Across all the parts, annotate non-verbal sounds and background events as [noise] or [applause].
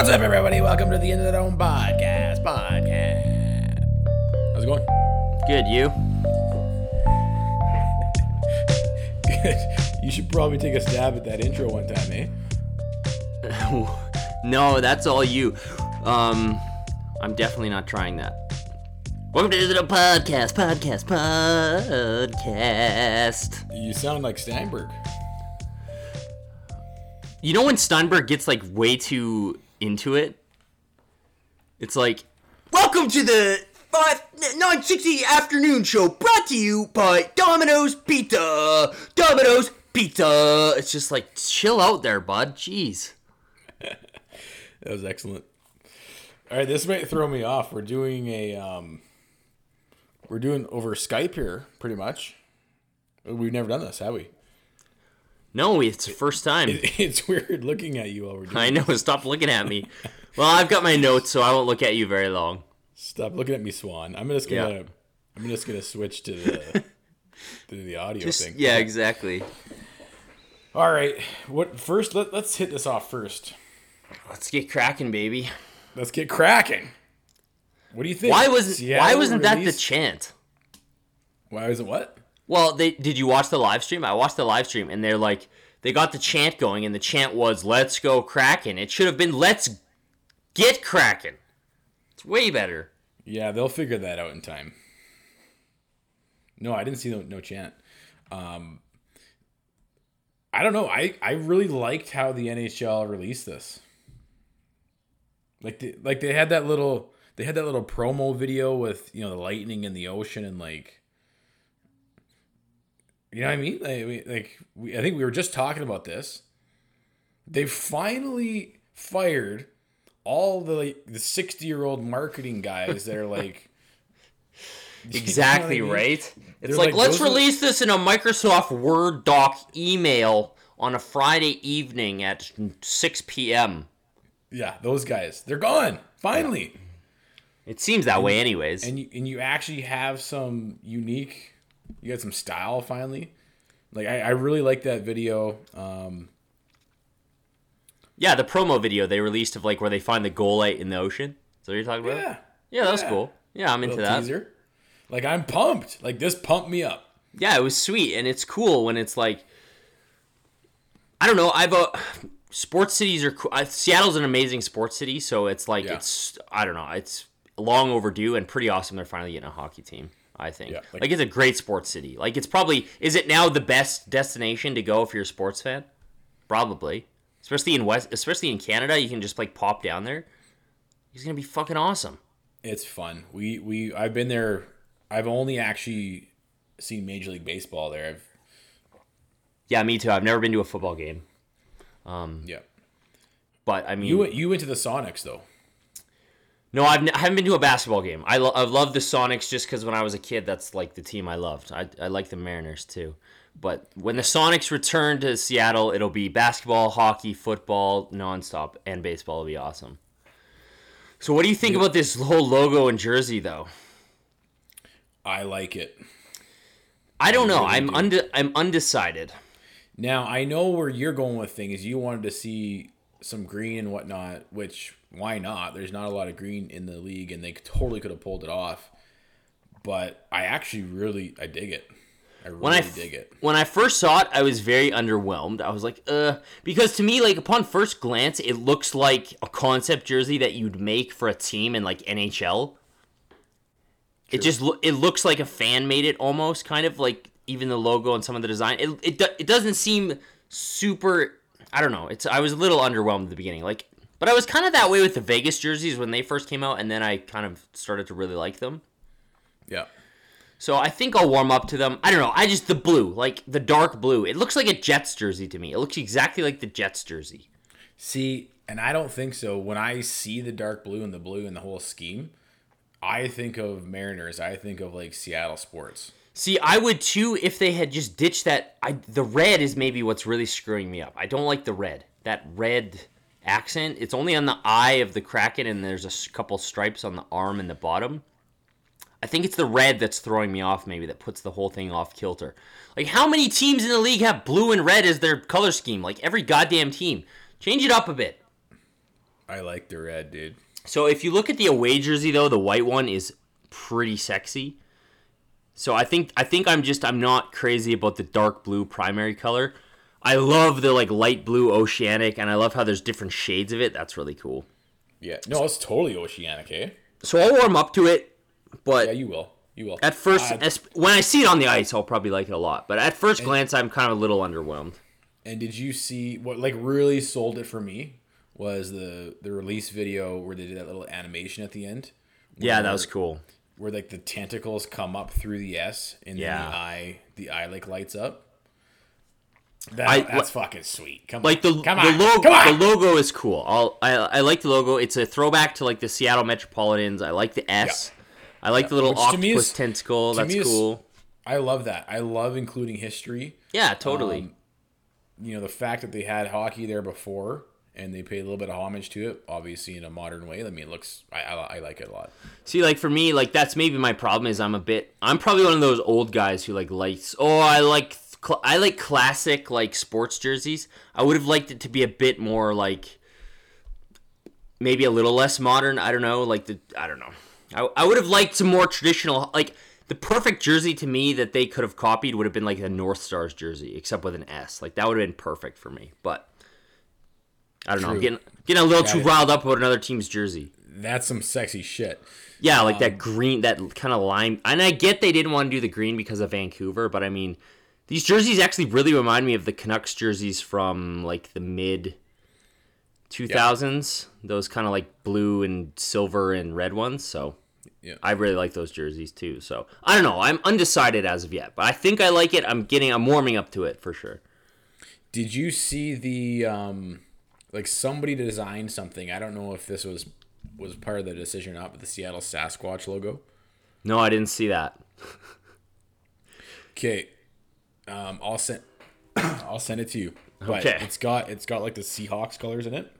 What's up, everybody? Welcome to the End of the Dome podcast. Podcast. How's it going? Good, you? Good. [laughs] You should probably take a stab at that intro one time, eh? [laughs] no, that's all you. Um, I'm definitely not trying that. Welcome to the podcast, podcast, podcast. You sound like Steinberg. You know when Steinberg gets like way too into it? It's like, welcome to the 5 960 afternoon show brought to you by Domino's Pizza. Domino's Pizza. It's just like, chill out there, bud. Jeez. [laughs] That was excellent. All right, this might throw me off. We're doing a um, we're doing over Skype here, pretty much. We've never done this, have we? No, it's the first time. [laughs] It's weird looking at you while we're doing. I know. Stop looking at me. [laughs] Well, I've got my notes, so I won't look at you very long. Stop looking at me, Swan. I'm just gonna Yeah. I'm just gonna switch to the [laughs] to the audio Just, thing. yeah, exactly. All right. What first? Let, let's hit this off first. Let's get cracking, baby. Let's get cracking. What do you think? Why wasn't Seattle Why wasn't that the chant? Why was it what? Well, they did you watch the live stream? I watched the live stream, and they're like, they got the chant going, and the chant was "Let's go Kraken." It should have been "Let's get Kraken." It's way better. Yeah, they'll figure that out in time. No, I didn't see no, no chant. Um, I don't know. I, I really liked how the NHL released this. Like the, like they had that little they had that little promo video with you know the lightning in the ocean and like you know what I mean like, we, like we, I think we were just talking about this. They finally fired all the like, the sixty year old marketing guys that are like Exactly [laughs] [laughs] You know I mean? right. It's like, like, let's those are- release this in a Microsoft Word doc email on a Friday evening at 6 p.m. Yeah, those guys. They're gone. Finally. It seems that way, anyways. And you and you actually have some unique you got some style finally. Like I, I really like that video. Um yeah, the promo video they released of like where they find the golite in the ocean. Is that what you're talking about? yeah. Yeah, that was Yeah. cool. Yeah, I'm into that. teaser. Like I'm pumped. Like this pumped me up. Yeah, it was sweet, and it's cool when it's like, I don't know. I've uh, sports cities are cool. Uh, Seattle's an amazing sports city, so it's like Yeah. it's I don't know. It's long overdue and pretty awesome. They're finally getting a hockey team. I think. Yeah, like, like- it's a great sports city. Like it's probably is it now the best destination to go if you're a sports fan? Probably, especially in West, especially in Canada. You can just like pop down there. It's gonna be fucking awesome. It's fun. We we I've been there I've only actually seen Major League Baseball there. I've Yeah, me too. I've never been to a football game, Um yeah. but I mean, You went you went to the Sonics though. No, I've n- I haven't been to a basketball game. I, lo- I love the Sonics just because when I was a kid, that's like the team I loved. I, I like the Mariners too. But when the Sonics return to Seattle, it'll be basketball, hockey, football, nonstop, and baseball will be awesome. So, what do you think about this whole logo and jersey, though? I like it. I don't know. really I'm do. unde- I'm undecided. Now I know where you're going with things. You wanted to see some green and whatnot, which why not? There's not a lot of green in the league, and they totally could have pulled it off. But I actually really I dig it. I really when I f- dig it. when I first saw it, I was very underwhelmed. I was like, uh, because to me, like upon first glance, it looks like a concept jersey that you'd make for a team in like NHL. It just lo- it looks like a fan made it almost, kind of like even the logo and some of the design. It it, do- it doesn't seem super. I don't know. It's I was a little underwhelmed at the beginning, like, but I was kind of that way with the Vegas jerseys when they first came out, and then I kind of started to really like them. Yeah. So I think I'll warm up to them. I don't know. I just the blue, like the dark blue. It looks like a Jets jersey to me. It looks exactly like the Jets jersey. See, and I don't think so. When I see the dark blue and the blue and the whole scheme, I think of Mariners. I think of like Seattle sports. See, I would too if they had just ditched that. I the red is maybe what's really screwing me up. I don't like the red. That red accent. It's only on the eye of the kraken, and there's a couple stripes on the arm and the bottom. I think it's the red that's throwing me off. Maybe that puts the whole thing off kilter. Like how many teams in the league have blue and red as their color scheme? Like every goddamn team. Change it up a bit. I like the red, dude. So if you look at the away jersey though, the white one is pretty sexy. So I think I think I'm just I'm not crazy about the dark blue primary color. I love the like light blue oceanic and I love how there's different shades of it. That's really cool. Yeah. No, it's totally oceanic, eh? So I'll warm up to it, but Yeah, you will. You will. at first Uh, as, when I see it on the ice, I'll probably like it a lot. But at first glance, I'm kind of a little underwhelmed. And did you see what like really sold it for me was the the release video where they did that little animation at the end. Yeah, that was cool. Where like the tentacles come up through the S and then Yeah. the eye the eye like lights up. That, I- that's fucking sweet. Come Like the. Come the on. logo, Come on. the logo is cool. I'll, I I like the logo. It's a throwback to like the Seattle Metropolitans. I like the S. I like the little Which octopus is- tentacle. That's is- cool. I love that. I love including history. Yeah, totally. Um, you know, the fact that they had hockey there before and they pay a little bit of homage to it, obviously in a modern way. I mean, it looks, I, I, I like it a lot. See, like for me, like that's maybe my problem is I'm a bit. I'm probably one of those old guys who like likes. Oh, I like cl- I like classic like sports jerseys. I would have liked it to be a bit more like maybe a little less modern. I don't know. Like the I don't know. I I would have liked some more traditional like. The perfect jersey to me that they could have copied would have been like the North Stars jersey, except with an S. Like that would have been perfect for me. But I don't know. I'm getting getting a little Got too it. riled up about another team's jersey. That's some sexy shit. Yeah, like that green, that kind of lime. And I get they didn't want to do the green because of Vancouver, but I mean, these jerseys actually really remind me of the Canucks jerseys from like the mid 2000s. Those kind of like blue and silver and red ones. So Yeah. I really like those jerseys too. So I don't know. I'm undecided as of yet, but I think I like it. I'm getting, I'm warming up to it for sure. Did you see the um like somebody designed something? I don't know if this was was part of the decision or not, but the Seattle Sasquatch logo. No, I didn't see that. Okay. Um I'll send [coughs] I'll send it to you. But Okay. it's got it's got like the Seahawks colors in it.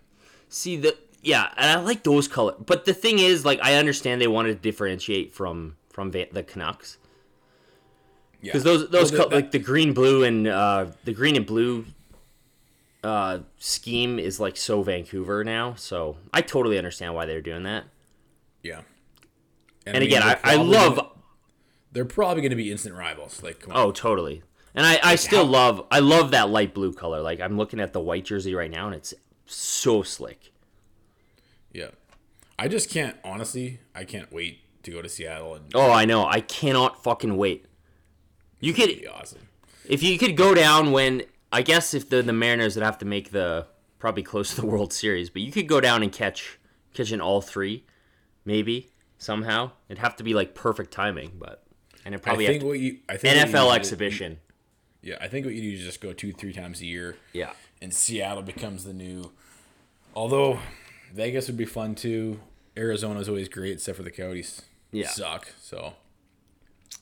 See the yeah, and I like those colors. But the thing is, like, I understand they wanted to differentiate from from the Canucks Yeah. because those those Well, the- like the green blue and uh, the green and blue uh, scheme is like so Vancouver now. So I totally understand why they're doing that. yeah. And I mean, again, I, I love. gonna- they're probably going to be instant rivals. Like. Oh, totally. And I, I still how- love I love that light blue color. Like I'm looking at the white jersey right now, and it's so slick. Yeah. I just can't honestly. I can't wait to go to Seattle and Oh, I know. I cannot fucking wait. You could be awesome. If you could go down when I guess if the the Mariners would have to make the probably close to [laughs] the World Series, but you could go down and catch catch in all three, maybe somehow. It'd have to be like perfect timing, but and it I probably have think to, what you I think NFL need to- exhibition. Yeah, I think what you do is just go two, three times a year, Yeah, and Seattle becomes the new. Although Vegas would be fun too. Arizona's always great, except for the Coyotes. Yeah. suck. So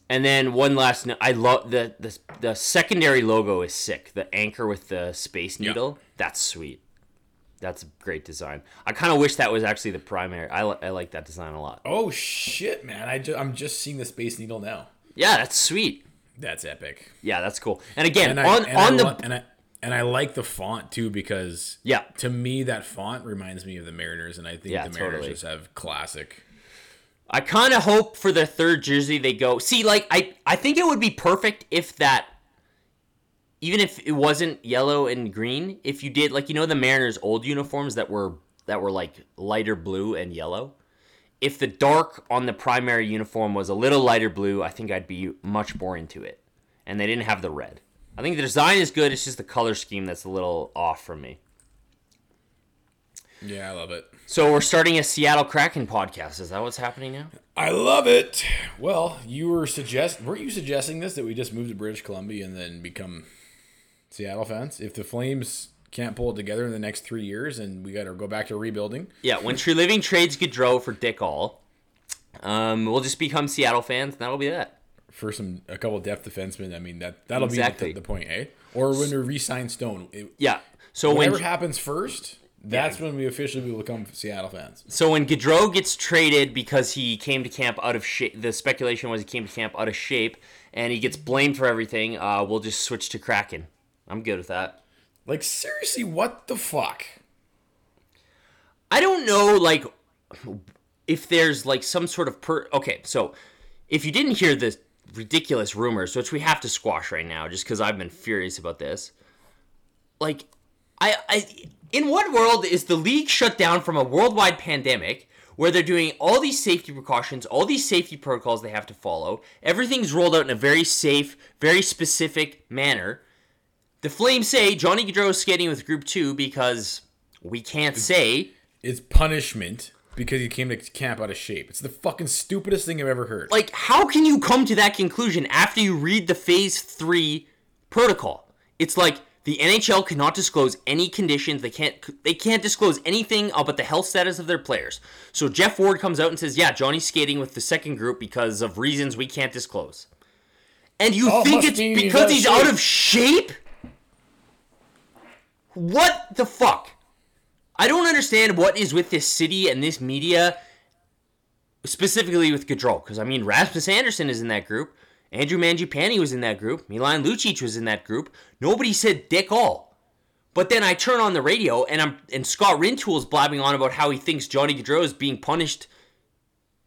and then one last note. I love the, the the secondary logo is sick. The anchor with the space Yeah. needle. That's sweet. That's a great design. I kind of wish that was actually the primary. I, li- I like that design a lot. oh shit, man! I ju- I'm just seeing the Space Needle now. Yeah, that's sweet. That's epic. Yeah, that's cool. And again, And I on and on I the lo- and I and I like the font too because Yeah. to me that font reminds me of the Mariners, and I think Yeah, the Mariners totally. just have classic. I kind of hope for their third jersey they go. See, like I, I think it would be perfect if that, even if it wasn't yellow and green, if you did like you know the Mariners' old uniforms that were that were like lighter blue and yellow. If the dark on the primary uniform was a little lighter blue, I think I'd be much more into it. And they didn't have the red. I think the design is good. It's just the color scheme that's a little off for me. Yeah, I love it. So we're starting a Seattle Kraken podcast. Is that what's happening now? I love it. Well, you were suggest weren't you suggesting this that we just move to British Columbia and then become Seattle fans? If the Flames can't pull it together in the next three years and we got to go back to rebuilding, Yeah, when Treliving trades Gaudreau for Dick All, um, we'll just become Seattle fans, and that'll be that. for some a couple depth defensemen, I mean that that'll Exactly. be the, the point, eh? Or when we re-sign Stone, it, Yeah. So whatever when happens first, that's when we officially become Seattle fans. so when Gaudreau gets traded because he came to camp out of shape, the speculation was he came to camp out of shape, and he gets blamed for everything. Uh, we'll just switch to Kraken. I'm good with that. Like seriously, what the fuck? I don't know, like, if there's like some sort of per. Okay, so if you didn't hear the ridiculous rumors, which we have to squash right now, just because I've been furious about this, like, I, I, in what world is the league shut down from a worldwide pandemic? Where they're doing all these safety precautions, all these safety protocols they have to follow. Everything's rolled out in a very safe, very specific manner. The Flames say Johnny Gaudreau is skating with Group 2 because we can't say It's punishment because he came to camp out of shape. It's the fucking stupidest thing I've ever heard. like how can you come to that conclusion after you read the phase 3 protocol it's like the NHL cannot disclose any conditions. They can't they can't disclose anything about the health status of their players. So Geoff Ward comes out and says yeah Johnny's skating with the second group because of reasons we can't disclose. And you Oh, think it's he's because he's out of shape? What the fuck? I don't understand what is with this city and this media specifically with Gaudreau, because I mean Rasmus Andersson is in that group, Andrew Mangiapane was in that group, Milan Lucic was in that group. Nobody said dick all. But then I turn on the radio and I'm and Scott Rintoul's blabbing on about how he thinks Johnny Gaudreau is being punished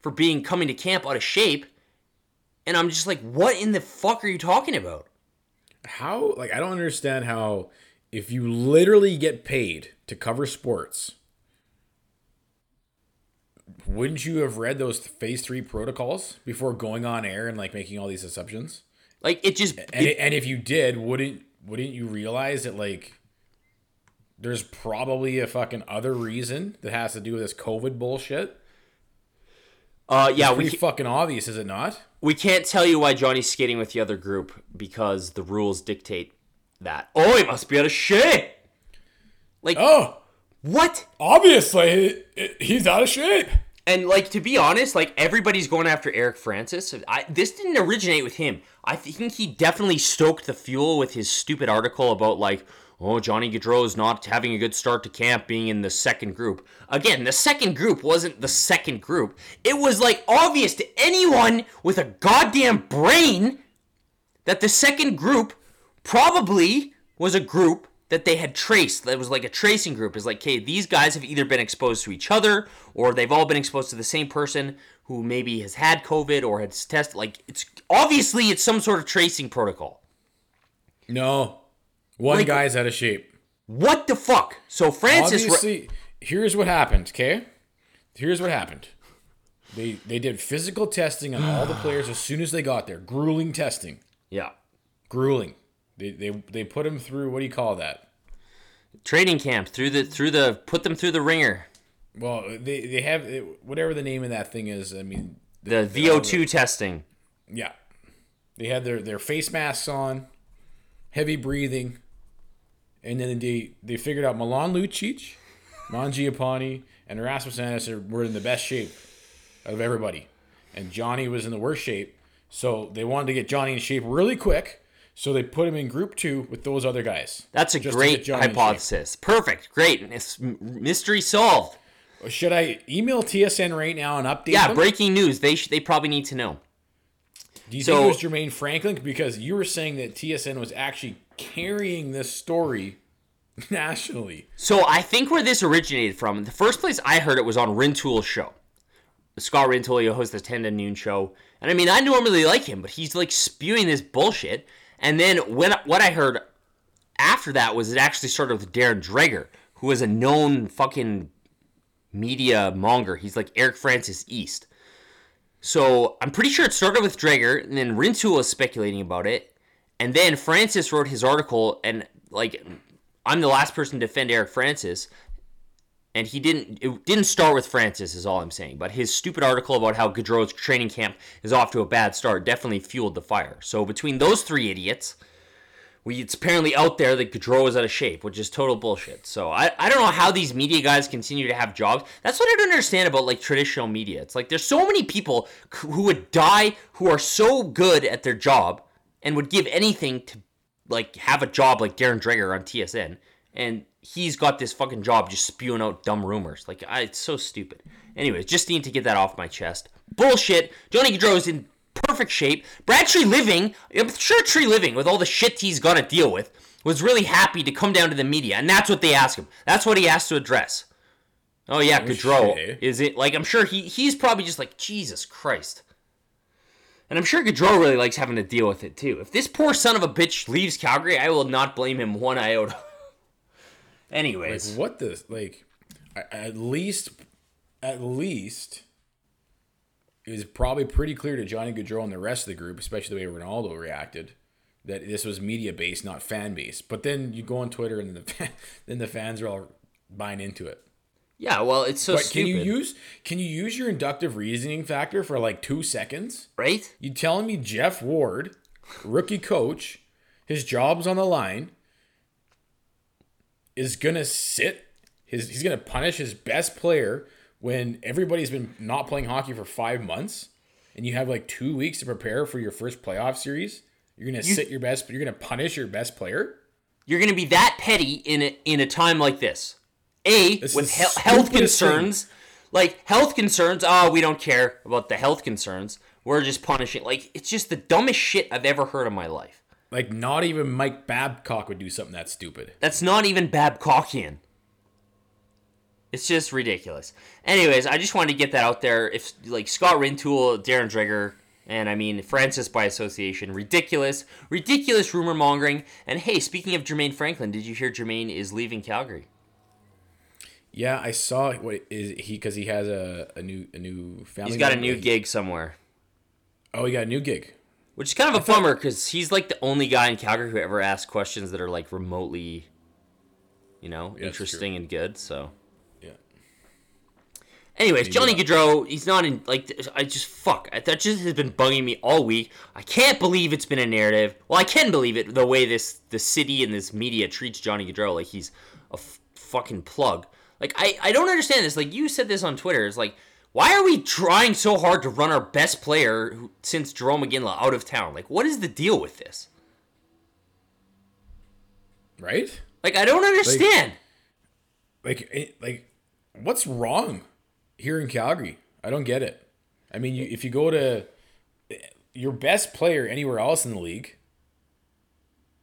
for being coming to camp out of shape. And I'm just like, what in the fuck are you talking about? how like I don't understand how if you literally get paid to cover sports, wouldn't you have read those phase three protocols before going on air and like making all these assumptions? Like it just And it- and if you did, wouldn't wouldn't you realize that like there's probably a fucking other reason that has to do with this COVID bullshit? uh yeah, we Pretty fucking obvious, is it not? we can't tell you why Johnny's skating with the other group because the rules dictate that. Oh, he must be out of shape. Like Oh, what? obviously he's out of shape. And like to be honest, like everybody's going after Eric Francis. I, this didn't originate with him. I think he definitely stoked the fuel with his stupid article about like, oh Johnny Gaudreau is not having a good start to camp, being in the second group. Again, the second group wasn't the second group. It was like obvious to anyone with a goddamn brain that the second group probably was a group that they had traced. That was like a tracing group. Is like, okay, these guys have either been exposed to each other or they've all been exposed to the same person who maybe has had COVID or has tested. Like, it's obviously it's some sort of tracing protocol. No, one Like- guy's out of shape. What the fuck? So Francis, Obviously, here's what happened. Okay, here's what happened. They they did physical testing on all the [sighs] players as soon as they got there. Grueling testing. yeah, Grueling. They they they put them through. What do you call that? training camp through the through the put them through the ringer. Well, they they have whatever the name of that thing is. I mean, The VO two testing. Yeah. They had their, their face masks on, heavy breathing, and then they they figured out Milan Lucic, Mangiapane, and Rasmus Andersson were in the best shape of everybody. And Johnny was in the worst shape. So they wanted to get Johnny in shape really quick. So they put him in group two with those other guys. That's a great get Johnny in shape. hypothesis. Perfect. Great. It's mystery solved. Should I email TSN right now and update Yeah, them? breaking news. They sh- they probably need to know. Do you So- think it was Jermaine Franklin? Because you were saying that TSN was actually carrying this story [laughs] nationally. So I think where this originated from, the first place I heard it was on Rintoul's show. Scott Rintoul, he hosts the 10 to noon show. And I mean, I normally like him, but he's like spewing this bullshit. And then when what I heard after that was it actually started with Darren Dreger, who is a known fucking media monger. He's like Eric Francis East. So I'm pretty sure it started with Dreger, and then Rintoul was speculating about it, and then Francis wrote his article, and like I'm the last person to defend Eric Francis, and he didn't. It didn't start with Francis, is all I'm saying. But his stupid article about how Gaudreau's training camp is off to a bad start definitely fueled the fire. So between those three idiots, we it's apparently out there that Gaudreau is out of shape, which is total bullshit. So I, I don't know how these media guys continue to have jobs. That's what I don't understand about like traditional media. It's like there's so many people who would die who are so good at their job and would give anything to like have a job like Darren Dreger on TSN, and he's got this fucking job just spewing out dumb rumors. Like I, it's so stupid. Anyways, just need to get that off my chest. Bullshit. Johnny Gaudreau is in perfect shape. Brad Treliving, I'm sure Treliving, with all the shit he's got to deal with, was really happy to come down to the media, and that's what they asked him. That's what he asked to address. Oh yeah, Oh, Gaudreau. shit? Is it like I'm sure he he's probably just like Jesus Christ. And I'm sure Gaudreau really likes having to deal with it too. If this poor son of a bitch leaves Calgary, I will not blame him one iota. Like Anyways, what this like? At least, at least, it was probably pretty clear to Johnny Gaudreau and the rest of the group, especially the way Rinaldo reacted, that this was media based, not fan based. But then you go on Twitter and the [laughs] fan, then the fans are all buying into it. yeah, well, it's so But can stupid, you use can you use your inductive reasoning factor for like two seconds? right? You telling me Geoff Ward, rookie coach, his job's on the line, is gonna sit his he's gonna punish his best player when everybody's been not playing hockey for five months and you have like two weeks to prepare for your first playoff series. You're gonna sit your best but you're gonna punish your best player? You're to be that petty in a, in a time like this. A This with he- health stupidest thing. concerns, like health concerns. Oh, we don't care about the health concerns. We're just punishing. Like it's just the dumbest shit I've ever heard in my life. Like not even Mike Babcock would do something that stupid. That's not even Babcockian. It's just ridiculous. Anyways, I just wanted to get that out there. If like Scott Rintoul, Darren Dreger, and I mean Francis by association, ridiculous, ridiculous rumor mongering. And hey, speaking of Jermaine Franklin, did you hear Jermaine is leaving Calgary? Yeah, I saw what is he because he has a, a new a new family. He's got a new gig somewhere, Oh, he got a new gig. Which is kind of a bummer because he's like the only guy in Calgary who ever asks questions that are like remotely, you know, Yeah, interesting and good. So. Yeah. Anyways, Johnny. Gaudreau, he's not in like I just fuck. That just has been bugging me all week. I can't believe it's been a narrative. Well, I can believe it the way this the city and this media treats Johnny Gaudreau like he's a f- fucking plug. Like I I don't understand this. Like you said this on Twitter. It's like why are we trying so hard to run our best player who, since Jarome Iginla out of town? Like what is the deal with this? Right? Like I don't understand. Like eh, like what's wrong here in Calgary? I don't get it. I mean, you, if you go to eh, your best player anywhere else in the league,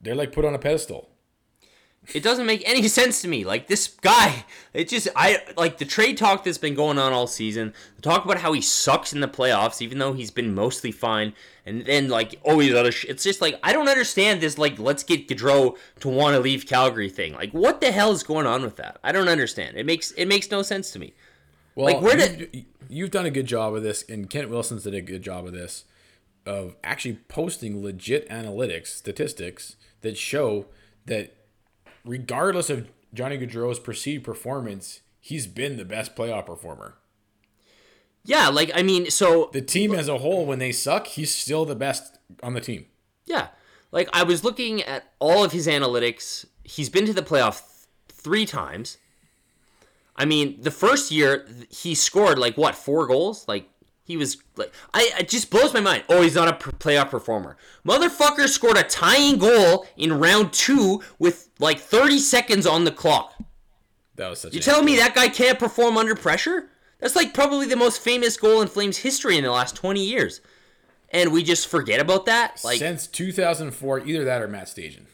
they're like put on a pedestal. It doesn't make any [laughs] sense to me. Like this guy, it just I like the trade talk that's been going on all season. The talk about how he sucks in the playoffs, even though he's been mostly fine, and then like oh he's other. Sh- it's just like I don't understand this. Like let's get Gaudreau to want to leave Calgary thing. Like what the hell is going on with that? I don't understand. It makes it makes no sense to me. Well, Like, where you've, did- you've done a good job of this, and Kent Wilson's did a good job of this, of actually posting legit analytics, statistics that show that regardless of Johnny Gaudreau's perceived performance, he's been the best playoff performer. Yeah, like I mean, so The team as a whole, when they suck, he's still the best on the team. Yeah. Like I was looking at all of his analytics. He's been to the playoff th- 3 times. I mean, the first year he scored like what, 4 goals? Like he was like I it just blows my mind. Oh, he's not a p- playoff performer. Motherfucker scored a tying goal in round 2 with like 30 seconds on the clock. That was such. You telling me that guy can't perform under pressure? That's like probably the most famous goal in Flames history in the last 20 years. And we just forget about that? Like since 2004, either that or Matt Stajan.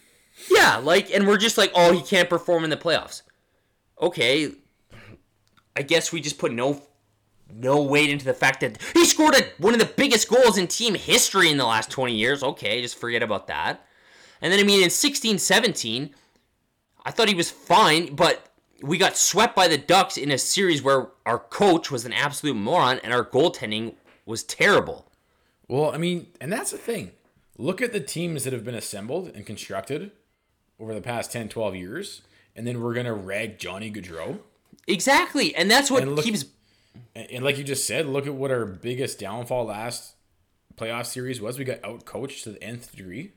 Yeah, like, and we're just like, oh, he can't perform in the playoffs. Okay, I guess we just put no no weight into the fact that he scored a, one of the biggest goals in team history in the last 20 years. Okay, just forget about that. And then, I mean, in 16 17, I thought he was fine, but we got swept by the Ducks in a series where our coach was an absolute moron and our goaltending was terrible. Well, I mean, and that's the thing. Look at the teams that have been assembled and constructed over the past 10, 12 years, and then we're going to rag Johnny Gaudreau. Exactly, and that's what And look- keeps And, like you just said, look at what our biggest downfall last playoff series was. We got out coached to the nth degree.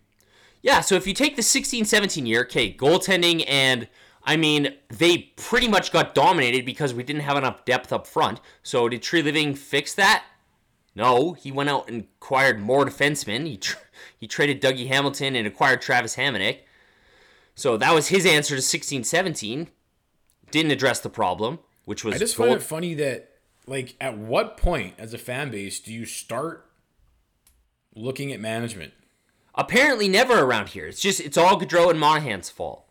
Yeah, so if you take the 16 17 year, okay, goaltending, and I mean, they pretty much got dominated because we didn't have enough depth up front. So did Treliving fix that? No, he went out and acquired more defensemen. He, tr- he traded Dougie Hamilton and acquired Travis Hamonic. So that was his answer to 16 17. Didn't address the problem, which was I just goal- find it funny that, like, at what point as a fan base do you start looking at management? Apparently never around here. It's just it's all Gaudreau and Monahan's fault.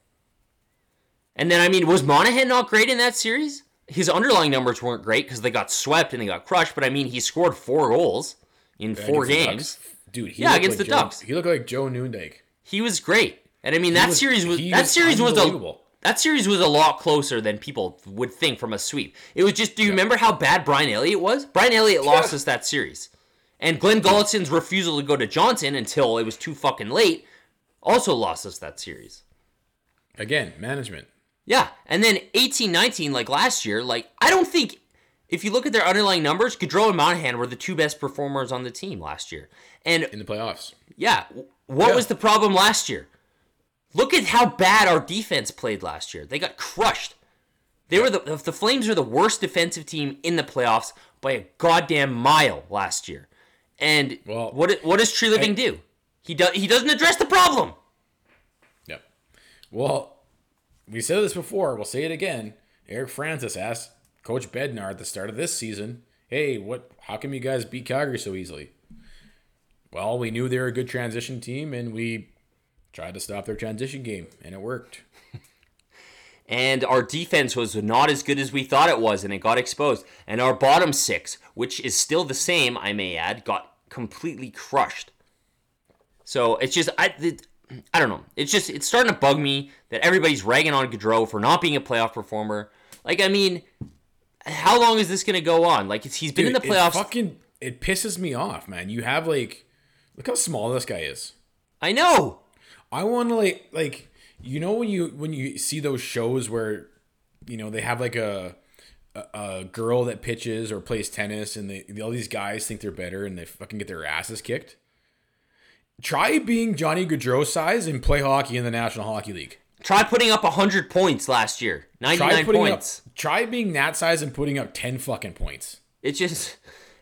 And then I mean, was Monahan not great in that series? his underlying numbers weren't great because they got swept and they got crushed. But I mean, he scored four goals in four games. Dude, he Yeah, against like the Joe- Ducks. He looked like Joe Nieuwendyk. He was great, and I mean that was- series was that was series was a unbelievable. That series was a lot closer than people would think from a sweep. It was just. Do you remember how bad Brian Elliott was? Brian Elliott lost us that series, and Glen Gulutzan's refusal to go to Johnson until it was too fucking late also lost us that series. Again, management. Yeah, and then 18-19, like last year, like I don't think if you look at their underlying numbers, Gaudreau and Monahan were the two best performers on the team last year. And in the playoffs. yeah, what Yeah. was the problem last year? Look at how bad our defense played last year. They got crushed. They were the the Flames are the worst defensive team in the playoffs by a goddamn mile last year. And Well, what what does Treliving I- do? He does he doesn't address the problem. Yep. Well, we said this before. We'll say it again. Eric Francis asked Coach Bednar at the start of this season, "Hey, what? How come you guys beat Calgary so easily?" Well, we knew they were a good transition team, and we tried to stop their transition game, and it worked. [laughs] and our defense was not as good as we thought it was, and it got exposed. And our bottom six, which is still the same, I may add, got completely crushed. So it's just I, it, I don't know. It's just it's starting to bug me that everybody's ragging on Gaudreau for not being a playoff performer. Like I mean, how long is this going to go on? Like it's, he's been in the Dude, playoffs. It fucking it pisses me off, man. You have like, look how small this guy is. I know. I want to like like you know when you when you see those shows where you know they have like a a, a girl that pitches or plays tennis and they all these guys think they're better and they fucking get their asses kicked. Try being Johnny Gaudreau size and play hockey in the National Hockey League. Try putting up hundred points last year. 99 Try points. up. Try being that size and putting up ten fucking points. It just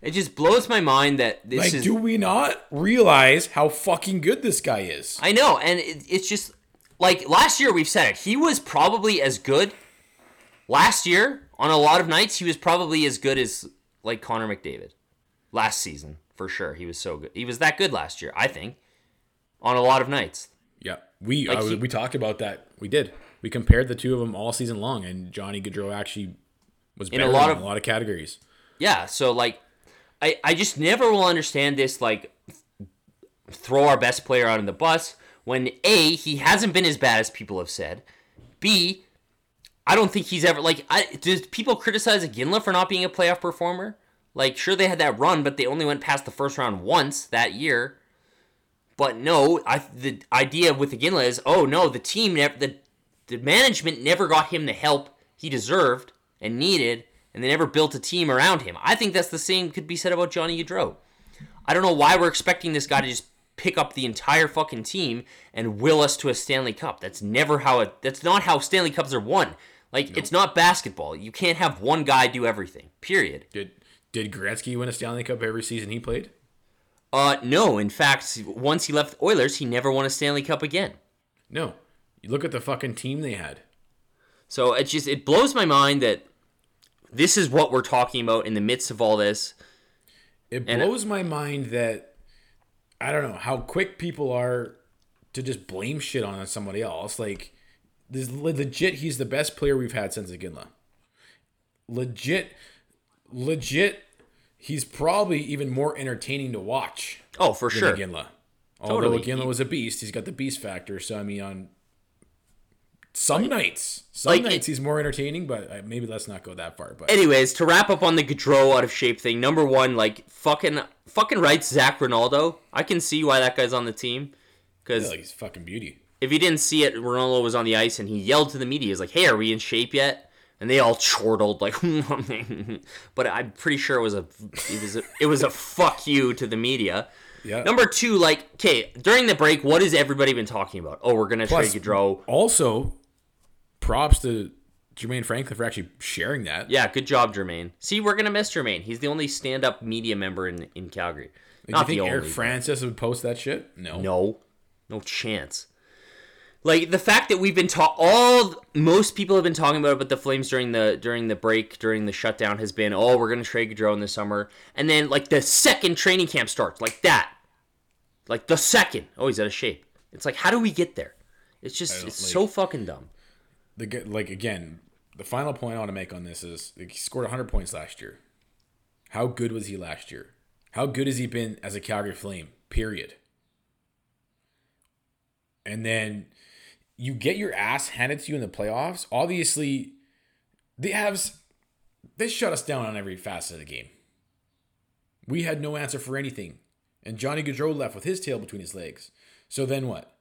it just blows my mind that this Like, is. do we not realize how fucking good this guy is? I know, and it, it's just like last year we've said it. He was probably as good last year on a lot of nights. He was probably as good as like Connor McDavid last season for sure. He was so good. He was that good last year, I think, on a lot of nights. Yeah, we Like he- we talked about that. We did. We compared the two of them all season long, and Johnny Gaudreau actually was In better a lot in of- a lot of categories. Yeah, so like I I just never will understand this like throw our best player out on the bus when A, he hasn't been as bad as people have said. B, I don't think he's ever like I does people criticize Iginla for not being a playoff performer? Like sure they had that run, but they only went past the first round once that year. But no, I the idea with Iginla is oh no, the team never the the management never got him the help he deserved and needed, and they never built a team around him. I think that's the same could be said about Johnny Gaudreau. I don't know why we're expecting this guy to just pick up the entire fucking team and will us to a Stanley Cup. That's never how it. That's not how Stanley Cups are won. Like it's not basketball. You can't have one guy do everything. Period. Did did Gretzky win a Stanley Cup every season he played? Uh, no. In fact, once he left the Oilers, he never won a Stanley Cup again. No. You look at the fucking team they had. So it just it blows my mind that this is what we're talking about in the midst of all this. It And- blows my mind that I don't know how quick people are to just blame shit on somebody else. Like, this legit, he's the best player we've had since Iginla. Legit, legit, he's probably even more entertaining to watch Oh, for sure. Iginla. Although Totally. Iginla was a beast, he's got the beast factor. So I mean, on some nights, some like, nights it- he's more entertaining. But uh, maybe let's not go that far. But Anyways, to wrap up on the Gaudreau out of shape thing, number one, like fucking fucking rights Zac Rinaldo. I can see why that guy's on the team. Because like, he's fucking beauty. if you didn't see it, Ronaldo was on the ice and he yelled to the media, he's like, Hey, are we in shape yet? And they all chortled like [laughs] But I'm pretty sure it was a it was a, it was a fuck you to the media. Yeah. Number two, like, okay, during the break, what has everybody been talking about? Oh, we're gonna Plus, trade Gaudreau. Also, props to Jermaine Franklin for actually sharing that. Yeah, good job, Jermaine. See, we're gonna miss Jermaine. He's the only stand-up media member in in Calgary. Do Not you think the Eric only. Francis would post that shit? No. no, no chance. Like the fact that we've been taught all most people have been talking about about the Flames during the during the break during the shutdown has been oh we're gonna trade Gaudreau in the summer and then like the second training camp starts like that, like the second oh he's out of shape. It's like how do we get there? It's just it's like- so fucking dumb. The like again, the final point I want to make on this is he scored 100 points last year. How good was he last year? How good has he been as a Calgary Flame? Period. And then you get your ass handed to you in the playoffs. Obviously, the Avs they shut us down on every facet of the game. We had no answer for anything, and Johnny Gaudreau left with his tail between his legs. So then what?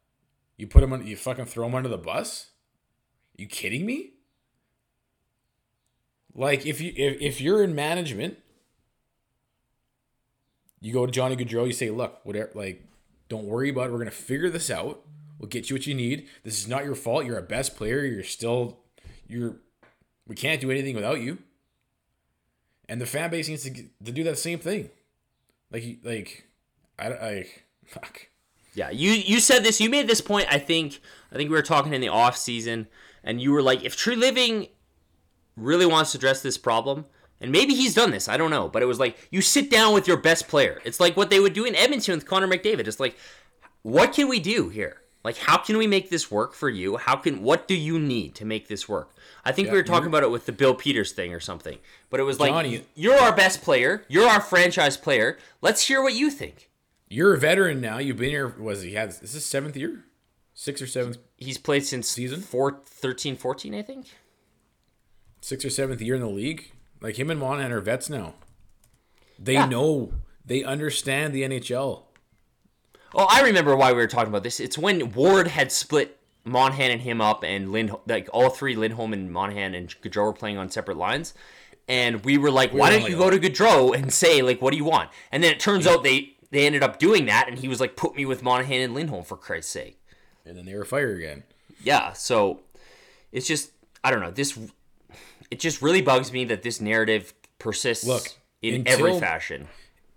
You put him on? You fucking throw him under the bus? You kidding me? Like if you if, if you're in management, you go to Johnny Gaudreau, you say, look, whatever like, don't worry about it. We're gonna figure this out. We'll get you what you need. This is not your fault. You're a best player. You're still you're we can't do anything without you. And the fan base needs to, to do that same thing. Like like I I [laughs] fuck. Yeah, you you said this. You made this point. I think I think we were talking in the off season, and you were like, if Treliving really wants to address this problem, and maybe he's done this. I don't know, but it was like you sit down with your best player. It's like what they would do in Edmonton with Connor McDavid. It's like, what can we do here? Like, how can we make this work for you? How can what do you need to make this work? I think Yeah, we were talking about it with the Bill Peters thing or something, but it was like, Johnny- you're our best player. You're our franchise player. Let's hear what you think. You're a veteran now. You've been here. Was he had? This is this seventh year? Sixth or seventh? He's played since Season? four, 13, 14, I think. Six or seventh year in the league. Like him and Monahan are vets now. They Yeah. know. They understand the NHL. Oh, I remember why we were talking about this. It's when Ward had split Monahan and him up, and Lind, like all three, Lindholm and Monahan and Gaudreau were playing on separate lines. And we were like, why were don't like, you go oh. to Gaudreau and say like, what do you want? And then it turns out they they ended up doing that, and he was like, put me with Monahan and Lindholm for Christ's sake. And then they were fired again. Yeah, so it's just I don't know this. It just really bugs me that this narrative persists Look, in until- every fashion.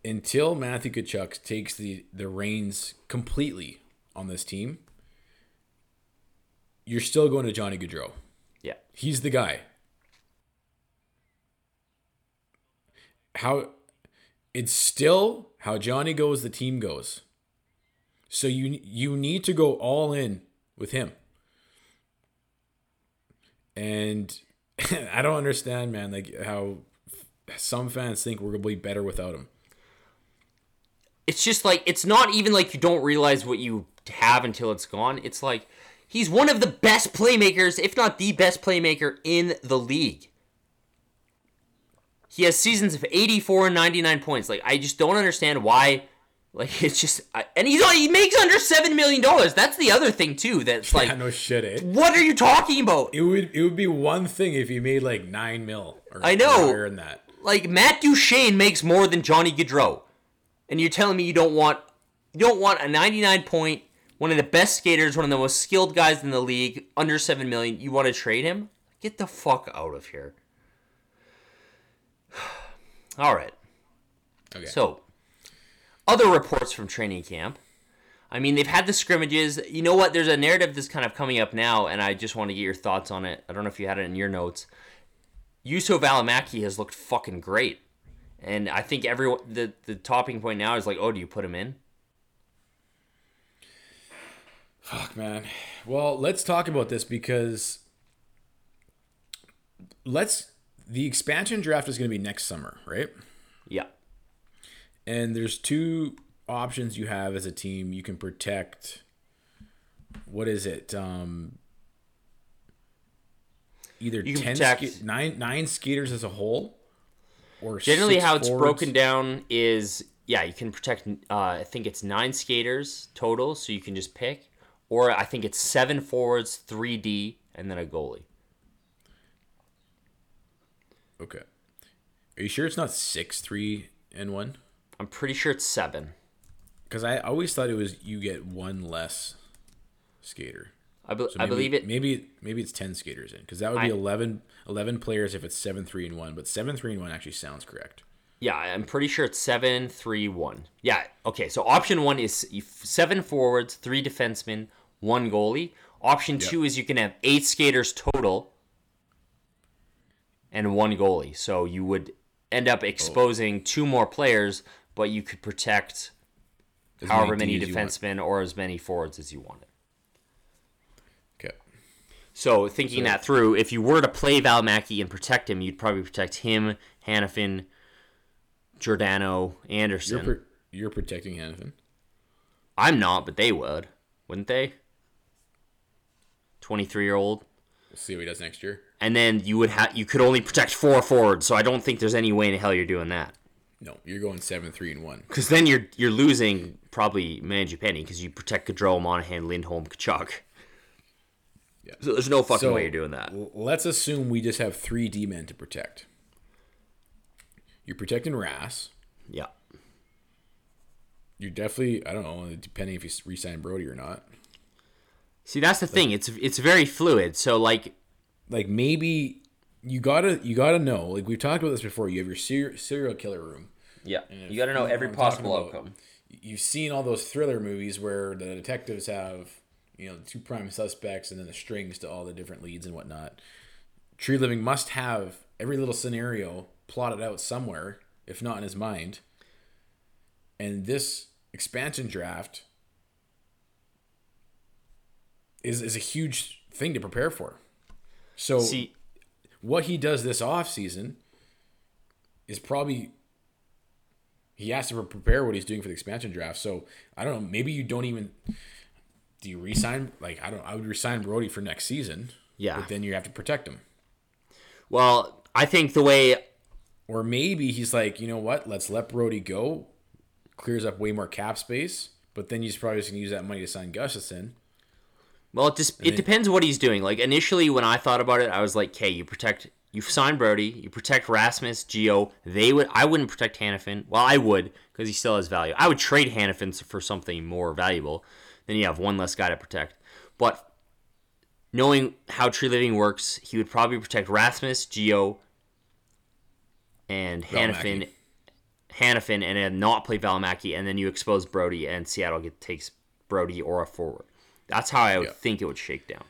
Until Matthew Tkachuk takes the, the reins completely on this team, you're still going to Johnny Gaudreau. Yeah, He's the guy. How it's still how Johnny goes, the team goes. So you you need to go all in with him. And [laughs] I don't understand, man, like how some fans think we're gonna be better without him. it's just like it's not even like you don't realize what you have until it's gone. It's like he's one of the best playmakers, if not the best playmaker in the league. He has seasons of 84 and 99 points. Like I just don't understand why like [laughs] it's just I- and he's he makes under 7 million dollars. That's the other thing too that's like yeah, no shit, eh? what are you talking about? It would it would be one thing if he made like nine mil or I know. higher than that. Like Matt Duchene makes more than Johnny Gaudreau, and you're telling me you don't want you don't want a 99 point, one of the best skaters, one of the most skilled guys in the league, under seven million. You want to trade him? Get the fuck out of here. [sighs] All right. Okay. So, other reports from training camp. I mean, they've had the scrimmages. You know what? There's a narrative that's kind of coming up now, and I just want to get your thoughts on it. I don't know if you had it in your notes. Juuso Valimaki has looked fucking great, and I think everyone the the topping point now is like, oh, do you put him in? Fuck, man. Well, let's talk about this because let's. The expansion draft is going to be next summer, right? And there's two options you have as a team. You can protect. What is it? Um, either ten, ska- nine, nine skaters as a whole, or generally how it's forwards. broken down is yeah, you can protect. Uh, I think it's nine skaters total, so you can just pick, or I think it's seven forwards, three D, and then a goalie. Okay. Are you sure it's not six, three, and one? I'm pretty sure it's seven. Because I always thought it was you get one less skater. I, be- So I believe it. Maybe maybe it's ten skaters in because that would I- be 11, 11 players if it's seven, three, and one. But seven, three, and one actually sounds correct. Yeah, I'm pretty sure it's seven, three, one. Yeah. Okay. So option one is seven forwards, three defensemen, one goalie. Option two is you can have eight skaters total and one goalie. So you would end up oh. exposing two more players, but you could protect As however many want. defensemen or as many forwards as you wanted. Okay. So thinking that through, if you were to play Valimaki and protect him, you'd probably protect him, Hanifin, Giordano, Andersson. You're, pro- you're protecting Hanifin. I'm not, but they would, wouldn't they? 23 year old. We'll see what he does next year. And then you would have you could only protect four forwards, so I don't think there's any way in hell you're doing that. No, you're going seven, three, and one. Because then you're you're losing probably Mangiapane because you protect Gaudreau, Monahan, Lindholm, Tkachuk. Yeah. So there's no fucking So way you're doing that. let's assume we just have three D men to protect. You're protecting Rass. Yeah. You're definitely I don't know depending if you re-sign Brody or not. See, that's the thing. It's it's very fluid. So like, Like maybe you gotta you gotta know. Like we've talked about this before. You have your ser- serial killer room. yeah, you got to know every possible about. outcome. You've seen all those thriller movies where the detectives have you know two prime suspects and then the strings to all the different leads and whatnot. Treliving must have every little scenario plotted out somewhere, if not in his mind. And this expansion draft is is a huge thing to prepare for. So See, what he does this off season is probably he has to prepare what he's doing for the expansion draft. So I don't know. Maybe you don't even do you resign like I don't. I would resign Brody for next season. Yeah. but then you have to protect him. well, I think the way Or maybe he's like, you know what? Let's let Brody go. Clears up way more cap space. But then he's probably just gonna use that money to sign Gustafsson. Well, it just it depends what he's doing. Like initially, when I thought about it, I was like, "Okay, you protect, you sign Brody, you protect Rasmus, Geo. They would, I wouldn't protect Hanifin. Well, I would because he still has value. I would trade Hanifin for something more valuable. Then you have one less guy to protect. But knowing how Treliving works, he would probably protect Rasmus, Geo, and Hanifin, Hanifin, and then not play Valimaki, and then you expose Brody, and Seattle get, takes Brody or a forward. That's how I would Yeah. think it would shake down.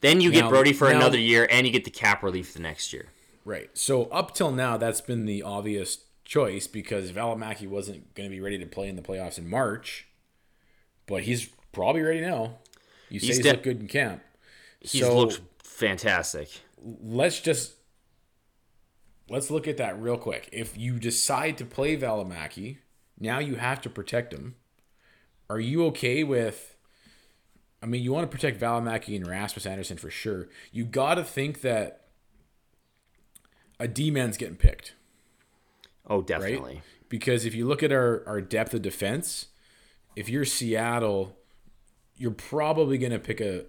Then you get Brody for now- another year, and you get the cap relief the next year. Right. So up till now, that's been the obvious choice because Valimaki wasn't going to be ready to play in the playoffs in March, but he's probably ready now. You say He's he's, de- looked good in camp. He's so looked fantastic. let's just let's look at that real quick. If you decide to play Valimaki, now you have to protect him. Are you okay with? I mean, you want to protect Valimaki and Rasmus Andersson for sure. You got to think that a D man's getting picked. Oh, right? definitely. Because if you look at our, our depth of defense, if you're Seattle, you're probably going to pick a,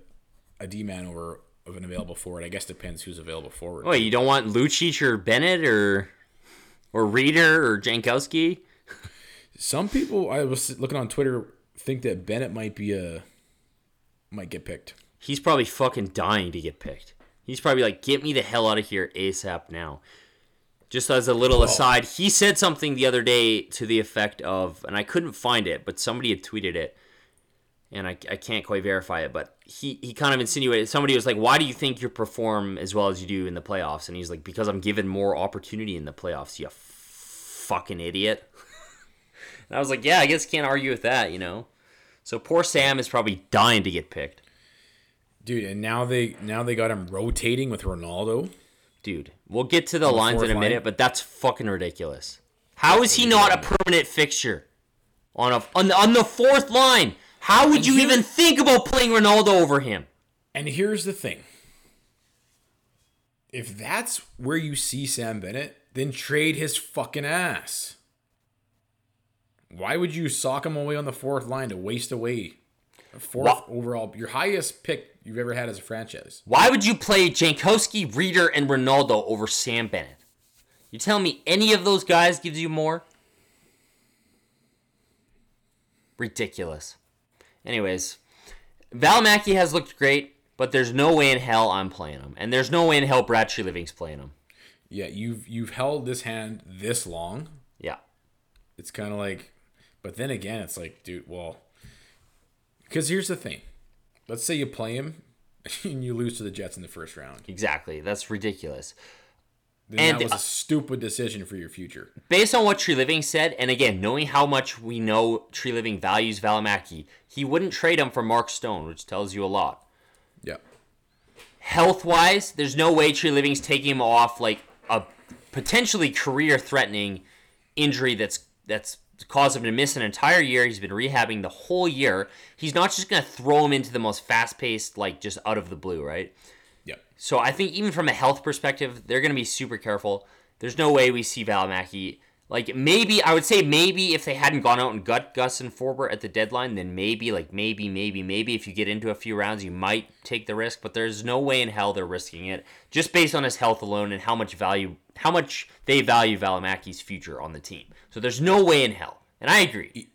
a D man over of an available forward. I guess depends who's available forward. Wait, you don't want Lucic or Bennett or or Rieder or Jankowski? Some people I was looking on Twitter think that Bennett might be a might get picked. He's probably fucking dying to get picked. He's probably like, get me the hell out of here ASAP now. Just as a little aside, he said something the other day to the effect of, and I couldn't find it, but somebody had tweeted it, and I, I can't quite verify it, but he, he kind of insinuated, somebody was like, why do you think you perform as well as you do in the playoffs? And he's like, because I'm given more opportunity in the playoffs, you fucking idiot. [laughs] and I was like, yeah, I guess can't argue with that, you know? So poor Sam is probably dying to get picked. Dude, and now they now they got him rotating with Rinaldo. Dude, we'll get to the lines in a minute, line? but that's fucking ridiculous. How is he not a permanent fixture on a on the, on the fourth line? How would you here- even think about playing Rinaldo over him? And here's the thing. If that's where you see Sam Bennett, then trade his fucking ass. Why would you sock him away on the fourth line to waste away a fourth Wha- overall, your highest pick you've ever had as a franchise? Why would you play Jankowski, Rieder, and Rinaldo over Sam Bennett? You tell me any of those guys gives you more? Ridiculous. Anyways, Valimaki has looked great, but there's no way in hell I'm playing him, and there's no way in hell Brad Treliving's playing him. Yeah, you've you've held this hand this long. Yeah. It's kind of like, but then again, it's like, dude, well, because here's the thing. Let's say you play him [laughs] and you lose to the Jets in the first round. Exactly. That's ridiculous. Then And, that was uh, a stupid decision for your future. Based on what Treliving said, and again, knowing how much we know Treliving values Valimaki, he wouldn't trade him for Mark Stone, which tells you a lot. Yeah. health wise, there's no way Treliving's taking him off like a potentially career threatening injury that's that's caused him to miss an entire year. He's been rehabbing the whole year. He's not just gonna throw him into the most fast paced, like just out of the blue, right? Yep. So I think even from a health perspective, they're gonna be super careful. There's no way we see Valimaki. Like maybe I would say maybe if they hadn't gone out and gut Gus and Forbort at the deadline, then maybe like maybe maybe maybe if you get into a few rounds, you might take the risk. But there's no way in hell they're risking it just based on his health alone and how much value how much they value Valimaki's future on the team. So there's no way in hell, and I agree.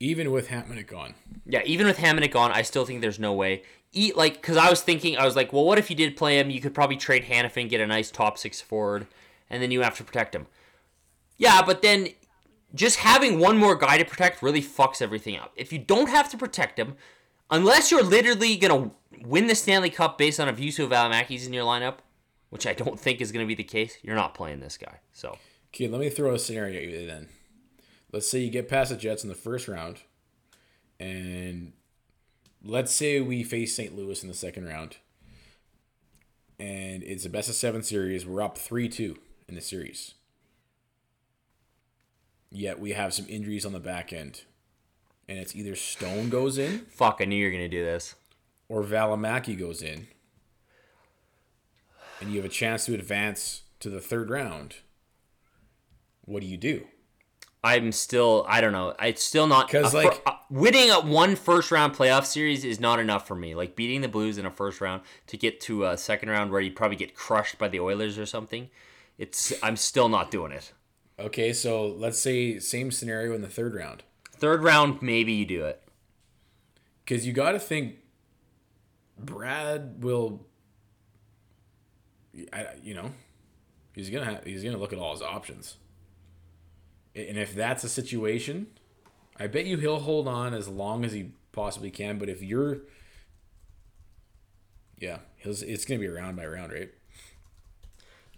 Even with Hamonic gone. Yeah, even with Hamonic gone, I still think there's no way. Eat like because I was thinking I was like, well, what if you did play him? You could probably trade Hanifin, get a nice top six forward, and then you have to protect him. Yeah, but then just having one more guy to protect really fucks everything up. If you don't have to protect him, unless you're literally gonna win the Stanley Cup based on a Juuso Valimaki's in your lineup, which I don't think is gonna be the case, you're not playing this guy. So Okay, let me throw a scenario at you then. Let's say you get past the Jets in the first round, and let's say we face St. Louis in the second round, and it's a best of seven series. We're up 3 2 in the series. Yet we have some injuries on the back end. And it's either Stone goes in fuck, I knew you were gonna do this. or Valimaki goes in. And you have a chance to advance to the third round. What do you do? I'm still I don't know. It's still not 'Cause, a fir- like- uh, winning a one first round playoff series is not enough for me. Like beating the Blues in a first round to get to a second round where you probably get crushed by the Oilers or something. It's I'm still not doing it. Okay, so let's say same scenario in the third round. Third round maybe you do it. Because you got to think Brad will, I, you know, he's gonna have, he's gonna look at all his options, and if that's a situation, I bet you he'll hold on as long as he possibly can. But if you're, yeah, he's, it's gonna be round by round, right?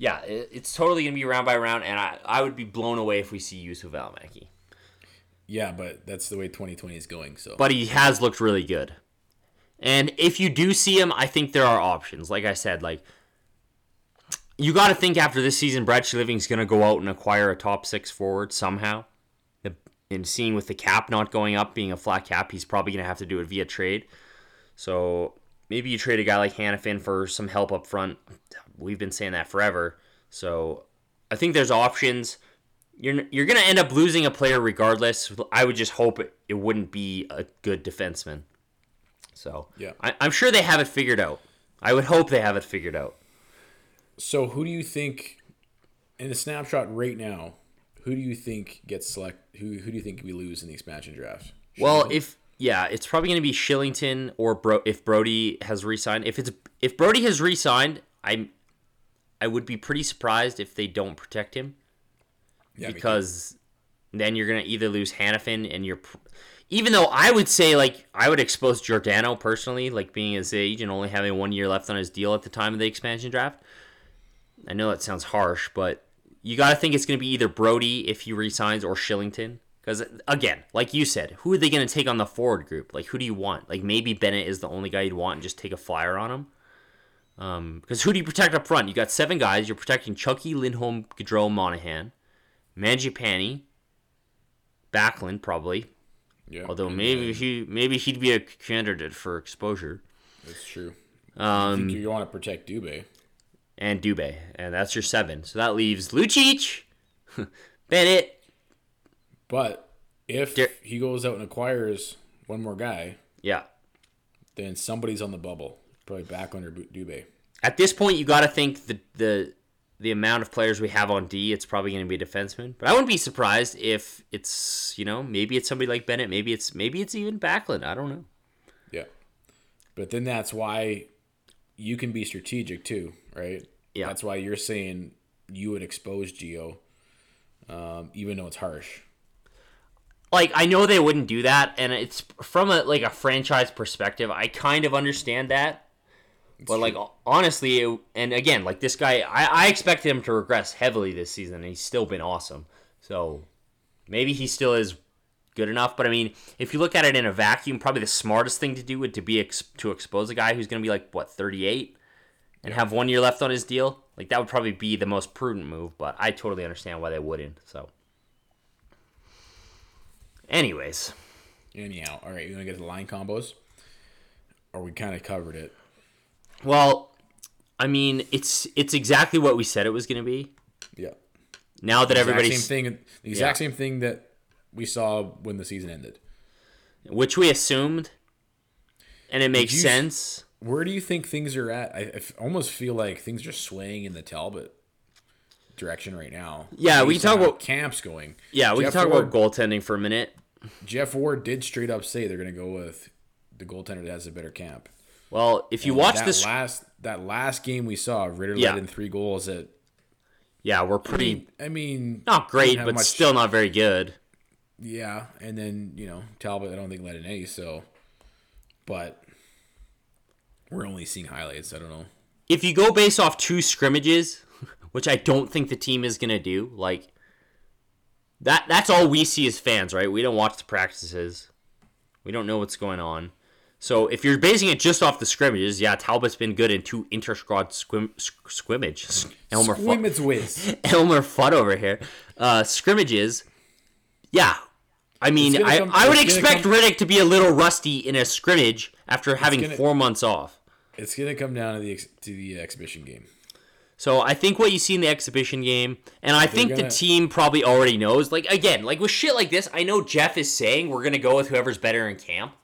Yeah, it, it's totally gonna be round by round, and I, I would be blown away if we see Juuso Valimaki. Yeah, but that's the way 2020 is going. So But he has looked really good. And if you do see him, I think there are options. Like I said, like you got to think after this season, Brad Living's going to go out and acquire a top six forward somehow. And seeing with the cap not going up, being a flat cap, he's probably going to have to do it via trade. So maybe you trade a guy like Hanifin for some help up front. We've been saying that forever. So I think there's options. You're you're gonna end up losing a player regardless. I would just hope it, it wouldn't be a good defenseman. So Yeah. I, I'm sure they have it figured out. I would hope they have it figured out. So who do you think, in a snapshot right now, who do you think gets select? Who who do you think we lose in the expansion draft? Well, if yeah, it's probably going to be Kylington or Bro- if Brody has re-signed. If it's if Brody has re-signed, I'm I would be pretty surprised if they don't protect him Yeah, because then you're going to either lose Hanifin and you're pr- even though I would say like I would expose Giordano personally, like being his age and only having one year left on his deal at the time of the expansion draft. I know that sounds harsh, but you got to think it's going to be either Brody if he resigns or Kylington. Because again, like you said, who are they going to take on the forward group? Like who do you want? Like maybe Bennett is the only guy you'd want and just take a flyer on him. Because who do you protect up front? You got seven guys. You're protecting Chucky, Lindholm, Gaudreau, Monahan, Mangiapane, Backlund probably. yeah, Although maybe he maybe he'd be a candidate for exposure. that's true. I Um, think you want to protect Dubé. and Dubé, and that's your seven. So that leaves Lucic, [laughs] Bennett. But if he goes out and acquires one more guy, Yeah. then somebody's on the bubble. Probably back under Dubé. At this point, you got to think the the the amount of players we have on D, it's probably going to be a defenseman. But I wouldn't be surprised if it's you know maybe it's somebody like Bennett, maybe it's maybe it's even Backlund. I don't know. Yeah. But then that's why you can be strategic too, right? Yeah. That's why you're saying you would expose Geo, um, even though it's harsh. Like I know they wouldn't do that, and it's from a like a franchise perspective. I kind of understand that, but like honestly, it, and again, like this guy, I, I expected him to regress heavily this season, and he's still been awesome. So maybe he still is good enough. But I mean, if you look at it in a vacuum, probably the smartest thing to do would to be ex- to expose a guy who's going to be like what thirty eight. and have one year left on his deal, like that would probably be the most prudent move. But I totally understand why they wouldn't. So, anyways, Anyhow, all right, you want to get to the line combos? Or we kind of covered it. well, I mean, it's it's exactly what we said it was going to be. Yeah. Now that everybody's same thing. The exact Yeah. same thing that we saw when the season ended. which we assumed, and it makes you sense. Where do you think things are at? I almost feel like things are swaying in the Talbot direction right now. Yeah, we can talk about- camps going. Yeah, we Jeff can talk about goaltending for a minute. Geoff Ward did straight up say they're going to go with the goaltender that has a better camp. Well, if you watch that this, last that last game we saw, Rittich Yeah. led in three goals. That yeah, we're I pretty mean, I mean, not great, but much- still not very good. Yeah, and then you know Talbot, I don't think led in any. So, but we're only seeing highlights. I don't know. If you go based off two scrimmages, [laughs] which I don't think the team is gonna do, like that that's all we see as fans, right? We don't watch the practices. We don't know what's going on. So if you're basing it just off the scrimmages, yeah, Talbot's been good in two inter squad squim, sc- scrimmage. [laughs] Elmer Fudd. [laughs] Elmer Fudd over here. Uh, scrimmages. Yeah. I mean, I, come- I would expect come- Rittich to be a little rusty in a scrimmage after having gonna- four months off. It's gonna come down to the to the exhibition game. So I think what you see in the exhibition game, and I think the gonna- team probably already knows. Like again, like with shit like this, I know Geoff is saying we're gonna go with whoever's better in camp,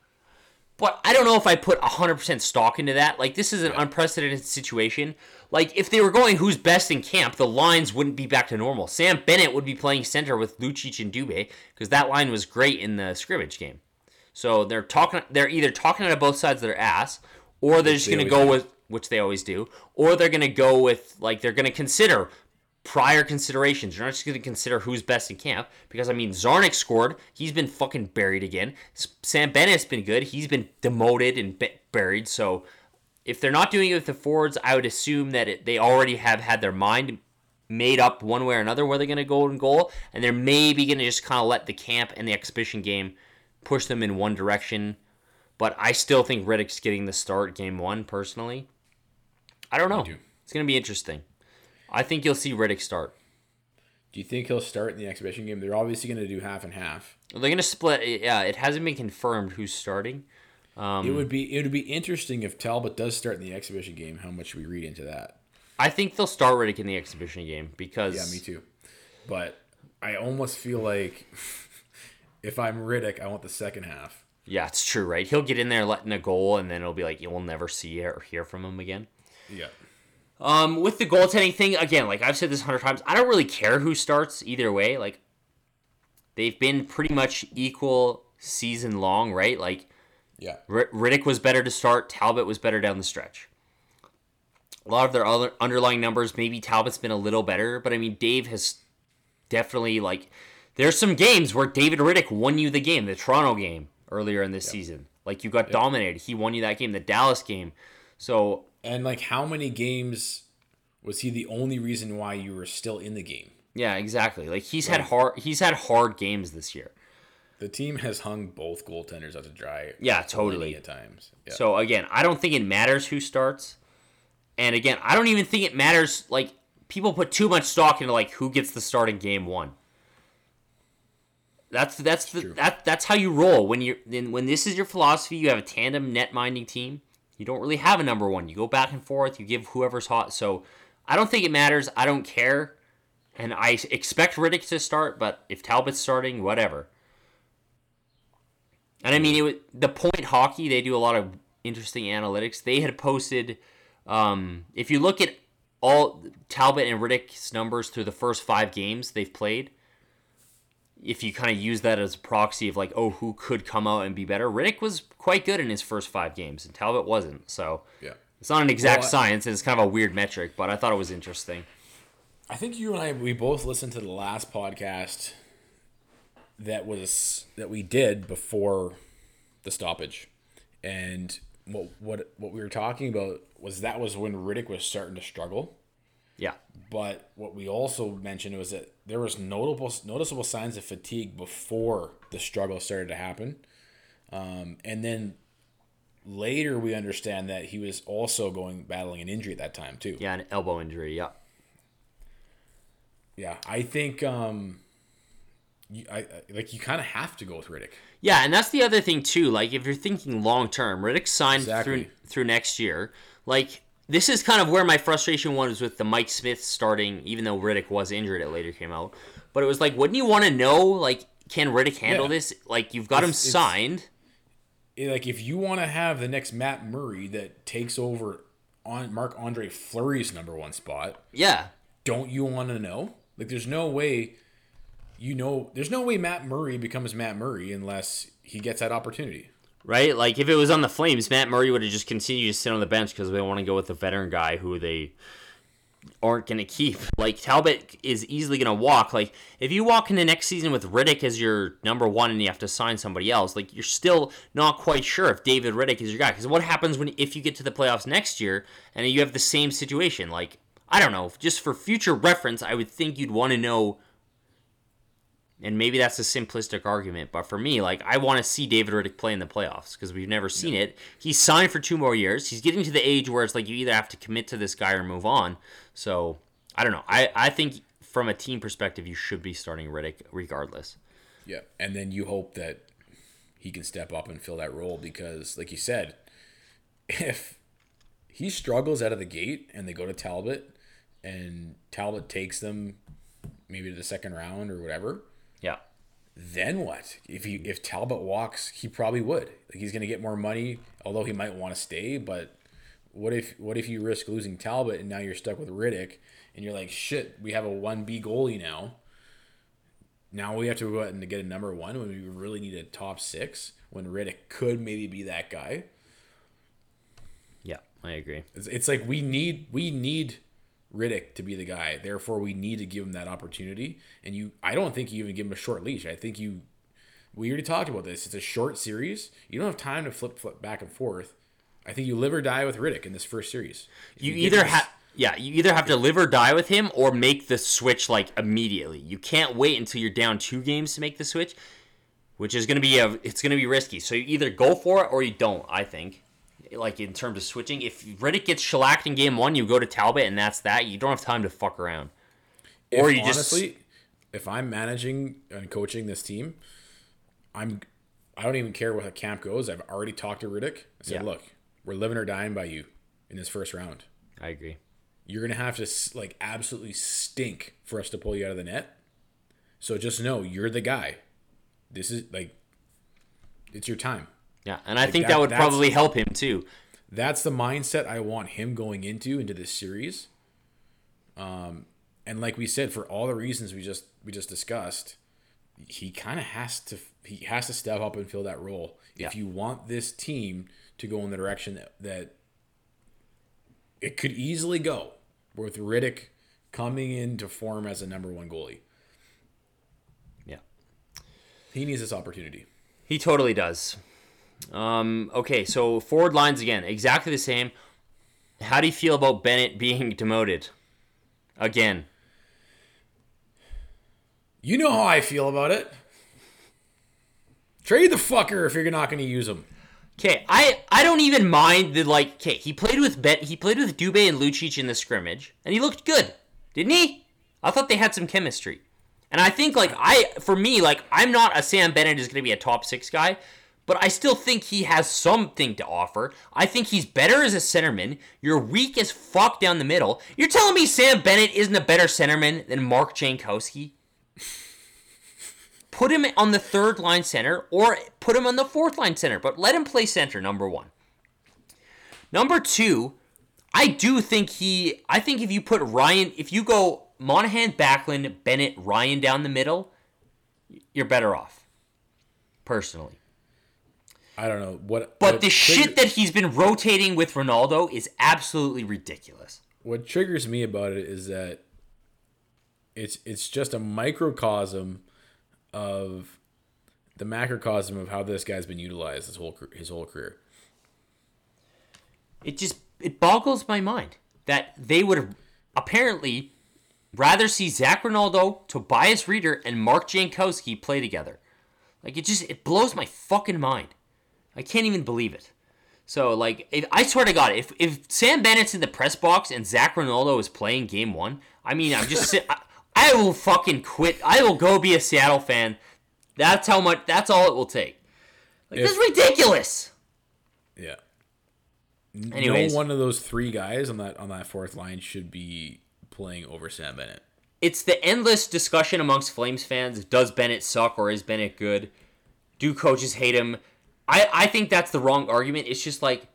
but I don't know if I put hundred percent stock into that. Like this is an unprecedented situation. Like if they were going who's best in camp, the lines wouldn't be back to normal. Sam Bennett would be playing center with Lucic and Dubé because that line was great in the scrimmage game. So they're talking. They're either talking out of both sides of their ass, or they're just they going to go with which they always do, or they're going to go with like they're going to consider prior considerations. You're not just going to consider who's best in camp because I mean Czarnik scored. He's been fucking buried again. Sam Bennett's been good. He's been demoted and buried. So if they're not doing it with the forwards, I would assume that it, they already have had their mind made up one way or another where they're going to go in goal, and they're maybe going to just kind of let the camp and the exhibition game push them in one direction. But I still think Rittich's getting the start game one personally. I don't know. do. It's going to be interesting. I think you'll see Rittich start. Do you think he'll start in the exhibition game? They're obviously gonna do half and half. They're going to split. Yeah, it hasn't been confirmed who's starting. Um, it would be it would be interesting if Talbot does start in the exhibition game. How much we read into that? I think they'll start Rittich in the exhibition game because Yeah, me too. But I almost feel like [laughs] if I'm Rittich, I want the second half. Yeah, it's true, right? He'll get in there letting a goal, and then it'll be like you'll never see or hear from him again. Yeah. Um, with the goaltending thing, again, like I've said this a hundred times, I don't really care who starts either way. Like they've been pretty much equal season long, right? Like Yeah. R- Rittich was better to start, Talbot was better down the stretch. A lot of their other underlying numbers, maybe Talbot's been a little better, but I mean Dave has definitely like there's some games where David Rittich won you the game, the Toronto game earlier in this season. Like you got dominated. He won you that game, the Dallas game. So And like, how many games was he the only reason why you were still in the game? Yeah, exactly. Like he's had hard he's had hard games this year. The team has hung both goaltenders out to dry. Yeah, totally. At times. Yeah. So again, I don't think it matters who starts. And again, I don't even think it matters like people put too much stock into like who gets the start in game 1. That's that's the, that that's how you roll when you're then when this is your philosophy, you have a tandem net minding team. You don't really have a number 1. You go back and forth, you give whoever's hot. So I don't think it matters. I don't care. And I expect Rittich to start, but if Talbot's starting, whatever. And I mean, it was, the point hockey, they do a lot of interesting analytics. They had posted, um, if you look at all Talbot and Rittich's numbers through the first five games they've played, if you kind of use that as a proxy of like, oh, who could come out and be better, Rittich was quite good in his first five games, and Talbot wasn't. So yeah. it's not an exact Well, I- science, and it's kind of a weird metric, but I thought it was interesting. I think you and I we both listened to the last podcast that was that we did before the stoppage, and what what what we were talking about was that was when Rittich was starting to struggle. Yeah. But what we also mentioned was that there was notable noticeable signs of fatigue before the struggle started to happen, um, and then later we understand that he was also going battling an injury at that time too. Yeah, an elbow injury. Yeah. Yeah, I think um, you, I, I like you kind of have to go with Rittich. Yeah, and that's the other thing too. Like if you're thinking long term, Rittich signed Exactly. through through next year. Like this is kind of where my frustration was with the Mike Smith starting, even though Rittich was injured. It later came out, but it was like, wouldn't you want to know? Like, can Rittich handle Yeah. this? Like, you've got him It's- signed. Like if you want to have the next Matt Murray that takes over on Marc-Andre Fleury's number one spot, Yeah, don't you want to know? Like there's no way you know there's no way Matt Murray becomes Matt Murray unless he gets that opportunity. Right. Like if it was on the Flames, Matt Murray would have just continued to sit on the bench because they want to go with the veteran guy who they aren't going to keep. [laughs] Like Talbot is easily going to walk. Like if you walk into next season with Rittich as your number one and you have to sign somebody else, like you're still not quite sure if David Rittich is your guy. Because what happens when if you get to the playoffs next year and you have the same situation? Like I don't know. Just for future reference, I would think you'd want to know. And maybe that's a simplistic argument, but for me, like I want to see David Rittich play in the playoffs because we've never seen it. He's signed for two more years. He's getting to the age where it's like you either have to commit to this guy or move on. So I don't know. I, I think from a team perspective, you should be starting Rittich regardless. Yeah, and then you hope that he can step up and fill that role because, like you said, if he struggles out of the gate and they go to Talbot and Talbot takes them maybe to the second round or whatever, Yeah. then what? If he if Talbot walks, he probably would. Like he's gonna get more money, although he might want to stay. But what if what if you risk losing Talbot and now you're stuck with Rittich and you're like, shit, we have a one B goalie now. Now we have to go out and get a number one when we really need a top six. When Rittich could maybe be that guy. Yeah, I agree. It's, it's like we need we need Rittich to be the guy. Therefore, we need to give him that opportunity. And you, I don't think you even give him a short leash. I think you. We already talked about this. It's a short series. You don't have time to flip flip back and forth. I think you live or die with Rittich in this first series. If You either have yeah, you either have to live or die with him or make the switch like immediately. You can't wait until you're down two games to make the switch, which is going to be a it's going to be risky. So you either go for it or you don't, I think. Like in terms of switching, if Rittich gets shellacked in game 1, you go to Talbot and that's that. You don't have time to fuck around. if, or you just- if I'm managing and coaching this team, I'm. I don't even care what the camp goes. I've already talked to Rittich. I said, Yeah. look, we're living or dying by you in this first round. I agree. you're gonna have to like absolutely stink for us to pull you out of the net. So just know you're the guy. This is like, it's your time. Yeah, and I think that- that would probably help him too. That's the mindset I want him going into into this series. Um, and like we said, for all the reasons we just we just discussed, he kind of has to he has to step up and fill that role if you want this team to go in the direction that, that it could easily go with Rittich coming into form as a number one goalie. Yeah. He needs this opportunity. He totally does. Um, okay, so forward lines again, exactly the same. How do you feel about Bennett being [laughs] demoted? Again. You know how I feel about it. Trade the fucker if you're not going to use him. Okay, I I don't even mind the like. Okay, he played with Bet. He played with Dubé and Lucic in the scrimmage, and he looked good, didn't he? I thought they had some chemistry, and I think like I for me like I'm not a Sam Bennett is going to be a top six guy, but I still think he has something to offer. I think he's better as a centerman. You're weak as fuck down the middle. You're telling me Sam Bennett isn't a better centerman than Mark Jankowski? [laughs] put him on the third line center or put him on the fourth line center, but let him play center, number one. Number two, I do think he, I think if you put Ryan, if you go Monahan, Backlund, Bennett, Ryan down the middle, you're better off, personally. I don't know what. But what the trigger- shit that he's been rotating with Rinaldo is absolutely ridiculous. what triggers me about it is that it's it's just a microcosm of the macrocosm of how this guy's been utilized his whole his whole career. it just it boggles my mind that they would apparently rather see Zac Rinaldo, Tobias Rieder, and Mark Jankowski play together. Like it just it blows my fucking mind. I can't even believe it. So like, if, I swear to God, if if Sam Bennett's in the press box and Zac Rinaldo is playing Game One, I mean, I'm just [laughs] I, I will fucking quit. I will go be a Seattle fan. That's how much. That's all it will take. Like If- that's ridiculous. Yeah. Anyways. no one of those three guys on that on that fourth line should be playing over Sam Bennett. It's the endless discussion amongst Flames fans. Does Bennett suck or is Bennett good? Do coaches hate him? I, I think that's the wrong argument. It's just like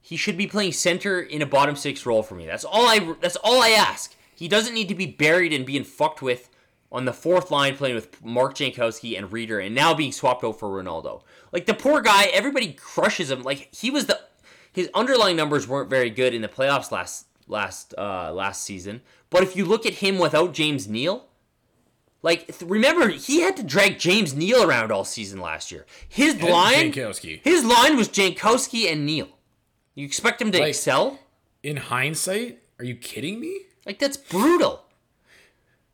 he should be playing center in a bottom six role for me. That's all I that's all I ask. He doesn't need to be buried and being fucked with on the fourth line playing with Mark Jankowski and Rieder and now being swapped out for Rinaldo. Like the poor guy, everybody crushes him. Like he was the his underlying numbers weren't very good in the playoffs last last uh last season. But if you look at him without James Neal, like th- remember he had to drag James Neal around all season last year. His line Jankowski. his line was Jankowski and Neal. You expect him to Like- excel? In hindsight, are you kidding me? Like that's brutal.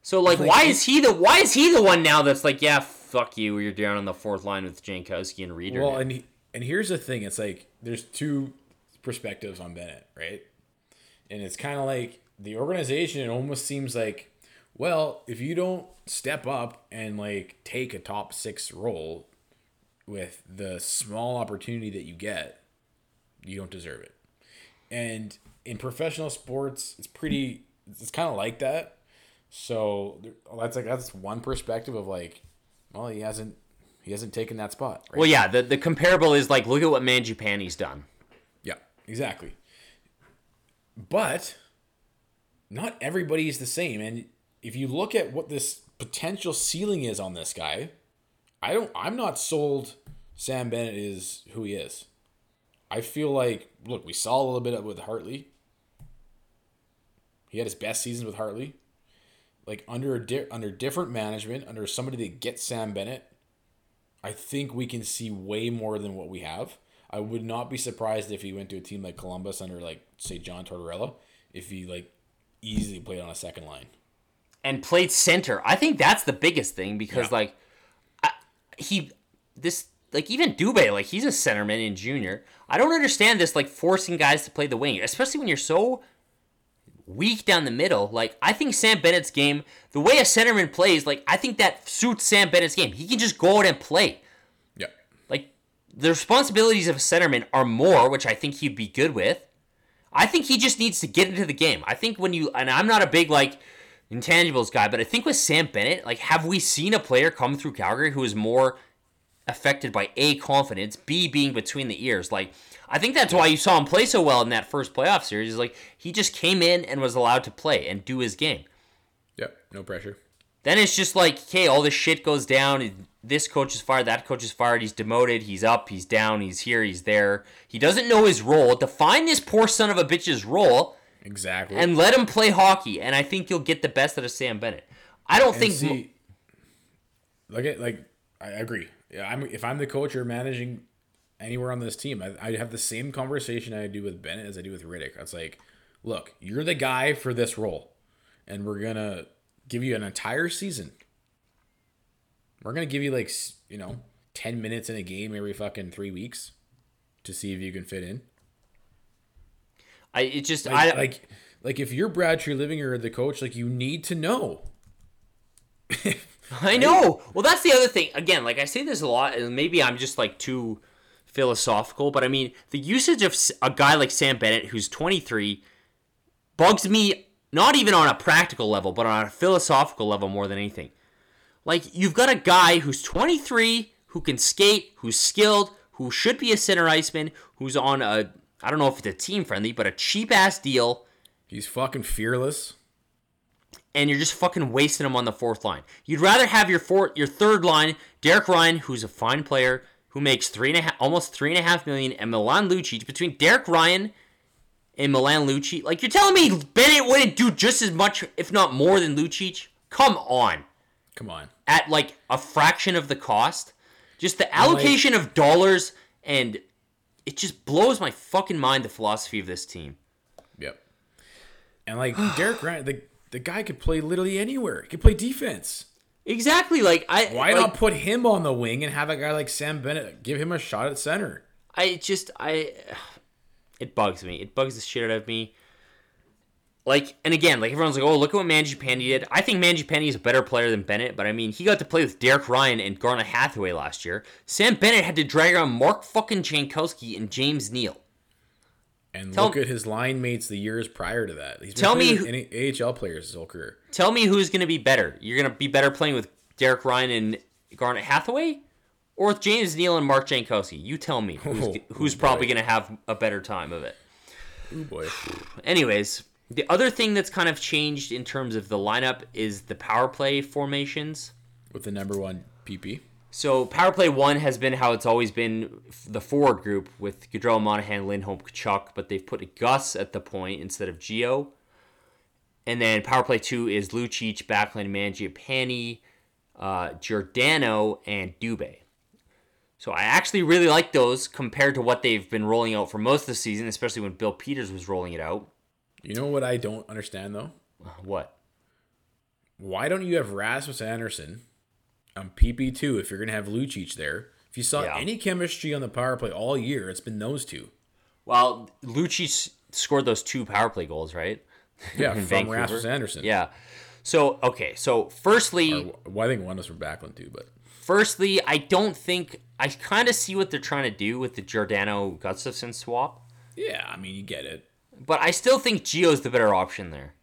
So like, Like, why is he the why is he the one now that's like, yeah, fuck you, you're down on the fourth line with Jankowski and Rieder. Well, now." and he, and here's the thing: it's like there's two perspectives on Bennett, right? And it's kind of like the organization. It almost seems like, well, if you don't step up and like take a top six role with the small opportunity that you get, you don't deserve it. And in professional sports, it's pretty. It's kind of like that. So that's like that's one perspective of like, well, he hasn't he hasn't taken that spot. Right? well, yeah, the the comparable is like, look at what Mangiapane's done. Yeah, exactly. But not everybody is the same. And if you look at what this potential ceiling is on this guy, I don't I'm not sold Sam Bennett is who he is. I feel like look, we saw a little bit with Hartley. He had his best seasons with Hartley. Like under a di- under different management, under somebody that gets Sam Bennett, I think we can see way more than what we have. I would not be surprised if he went to a team like Columbus under like say John Tortorella, if he like easily played on a second line. And played center. I think that's the biggest thing because Yeah. like I, he this like even Dubé like he's a centerman in junior. I don't understand this like forcing guys to play the wing, especially when you're so weak down the middle. Like I think Sam Bennett's game, the way a centerman plays, like I think that suits Sam Bennett's game. He can just go out and play. Yeah. Like the responsibilities of a centerman are more, which I think he'd be good with. I think he just needs to get into the game. I think when you and I'm not a big like intangibles guy, but I think with Sam Bennett, like have we seen a player come through Calgary who is more affected by A confidence, B being between the ears? Like I think that's why you saw him play so well in that first playoff series. Is like he just came in and was allowed to play and do his game. Yep. No pressure. Then it's just like, okay, all this shit goes down. This coach is fired. That coach is fired. He's demoted. He's up. He's down. He's here. He's there. He doesn't know his role. Define this poor son of a bitch's role Exactly. and let him play hockey. And I think you'll get the best out of Sam Bennett. I don't And think. see, like it, like I agree. Yeah, I'm if I'm the coach or managing anywhere on this team, I, I have the same conversation I do with Bennett as I do with Rittich. It's like, look, you're the guy for this role, and we're gonna give you an entire season. We're gonna give you like you know ten minutes in a game every fucking three weeks to see if you can fit in. I it just Like, I like like if you're Brad Treliving or the coach, like you need to know. [laughs] I know. Well, that's the other thing. Again, like I say this a lot, and maybe I'm just like too philosophical, but I mean, the usage of a guy like Sam Bennett, who's 23, bugs me not even on a practical level, but on a philosophical level more than anything. Like, you've got a guy who's 23, who can skate, who's skilled, who should be a center iceman, who's on a, I don't know if it's a team friendly, but a cheap ass deal He's fucking fearless. and you're just fucking wasting him on the fourth line. You'd rather have your fourth, your third line, Derek Ryan, who's a fine player, who makes three and a half, almost three and a half million, and Milan Lucic. Between Derek Ryan and Milan Lucic, like you're telling me Bennett wouldn't do just as much, if not more, than Lucic? Come on, Come on. at like a fraction of the cost. Just the allocation of dollars, and it just blows my fucking mind. The philosophy of this team. Yep. And like [sighs] Derek Ryan, the the guy could play literally anywhere. He could play defense. Exactly, like I Why like, not put him on the wing and have a guy like Sam Bennett give him a shot at center? I just I [sighs] it bugs me. It bugs the shit out of me. Like and again, like everyone's like, oh look at what Mangiapane did. I think Mangiapane is a better player than Bennett, but I mean he got to play with Derek Ryan and Garnet Hathaway last year. Sam Bennett had to drag around Mark fucking Jankowski and James Neal. And Tell- look at his line mates the years prior to that. He's Tell me any AHL players his whole career. Tell me who's gonna be better. You're gonna be better playing with Derek Ryan and Garnet Hathaway? Or with James Neal and Mark Jankowski? You tell me who's, [laughs] Oh, who's oh, boy. probably gonna have a better time of it. Oh boy. [sighs] Anyways, the other thing that's kind of changed in terms of the lineup is the power play formations. With the number one PP. So power play one has been how it's always been the forward group with Gaudreau, Monahan, Lindholm, Tkachuk, but they've put Gus at the point instead of Geo. And then power play two is Lucic, Backlund, Mangiapane, uh, Giordano, and Dubé. So I actually really like those compared to what they've been rolling out for most of the season, especially when Bill Peters was rolling it out. You know what I don't understand though? What? Why don't you have Rasmus Andersson on PP2 if you're gonna have Lucic there? If you saw Yeah. any chemistry on the power play all year, it's been those two. Well, Lucic scored those two power play goals, right? Yeah, [laughs] from Vancouver. Rasmus Andersson. Yeah. So okay, so firstly, Or, well, I think one was from Backlund too, but firstly, I don't think I kind of see what they're trying to do with the Giordano Gustafsson swap, yeah, I mean you get it. But I still think Gio's the better option there.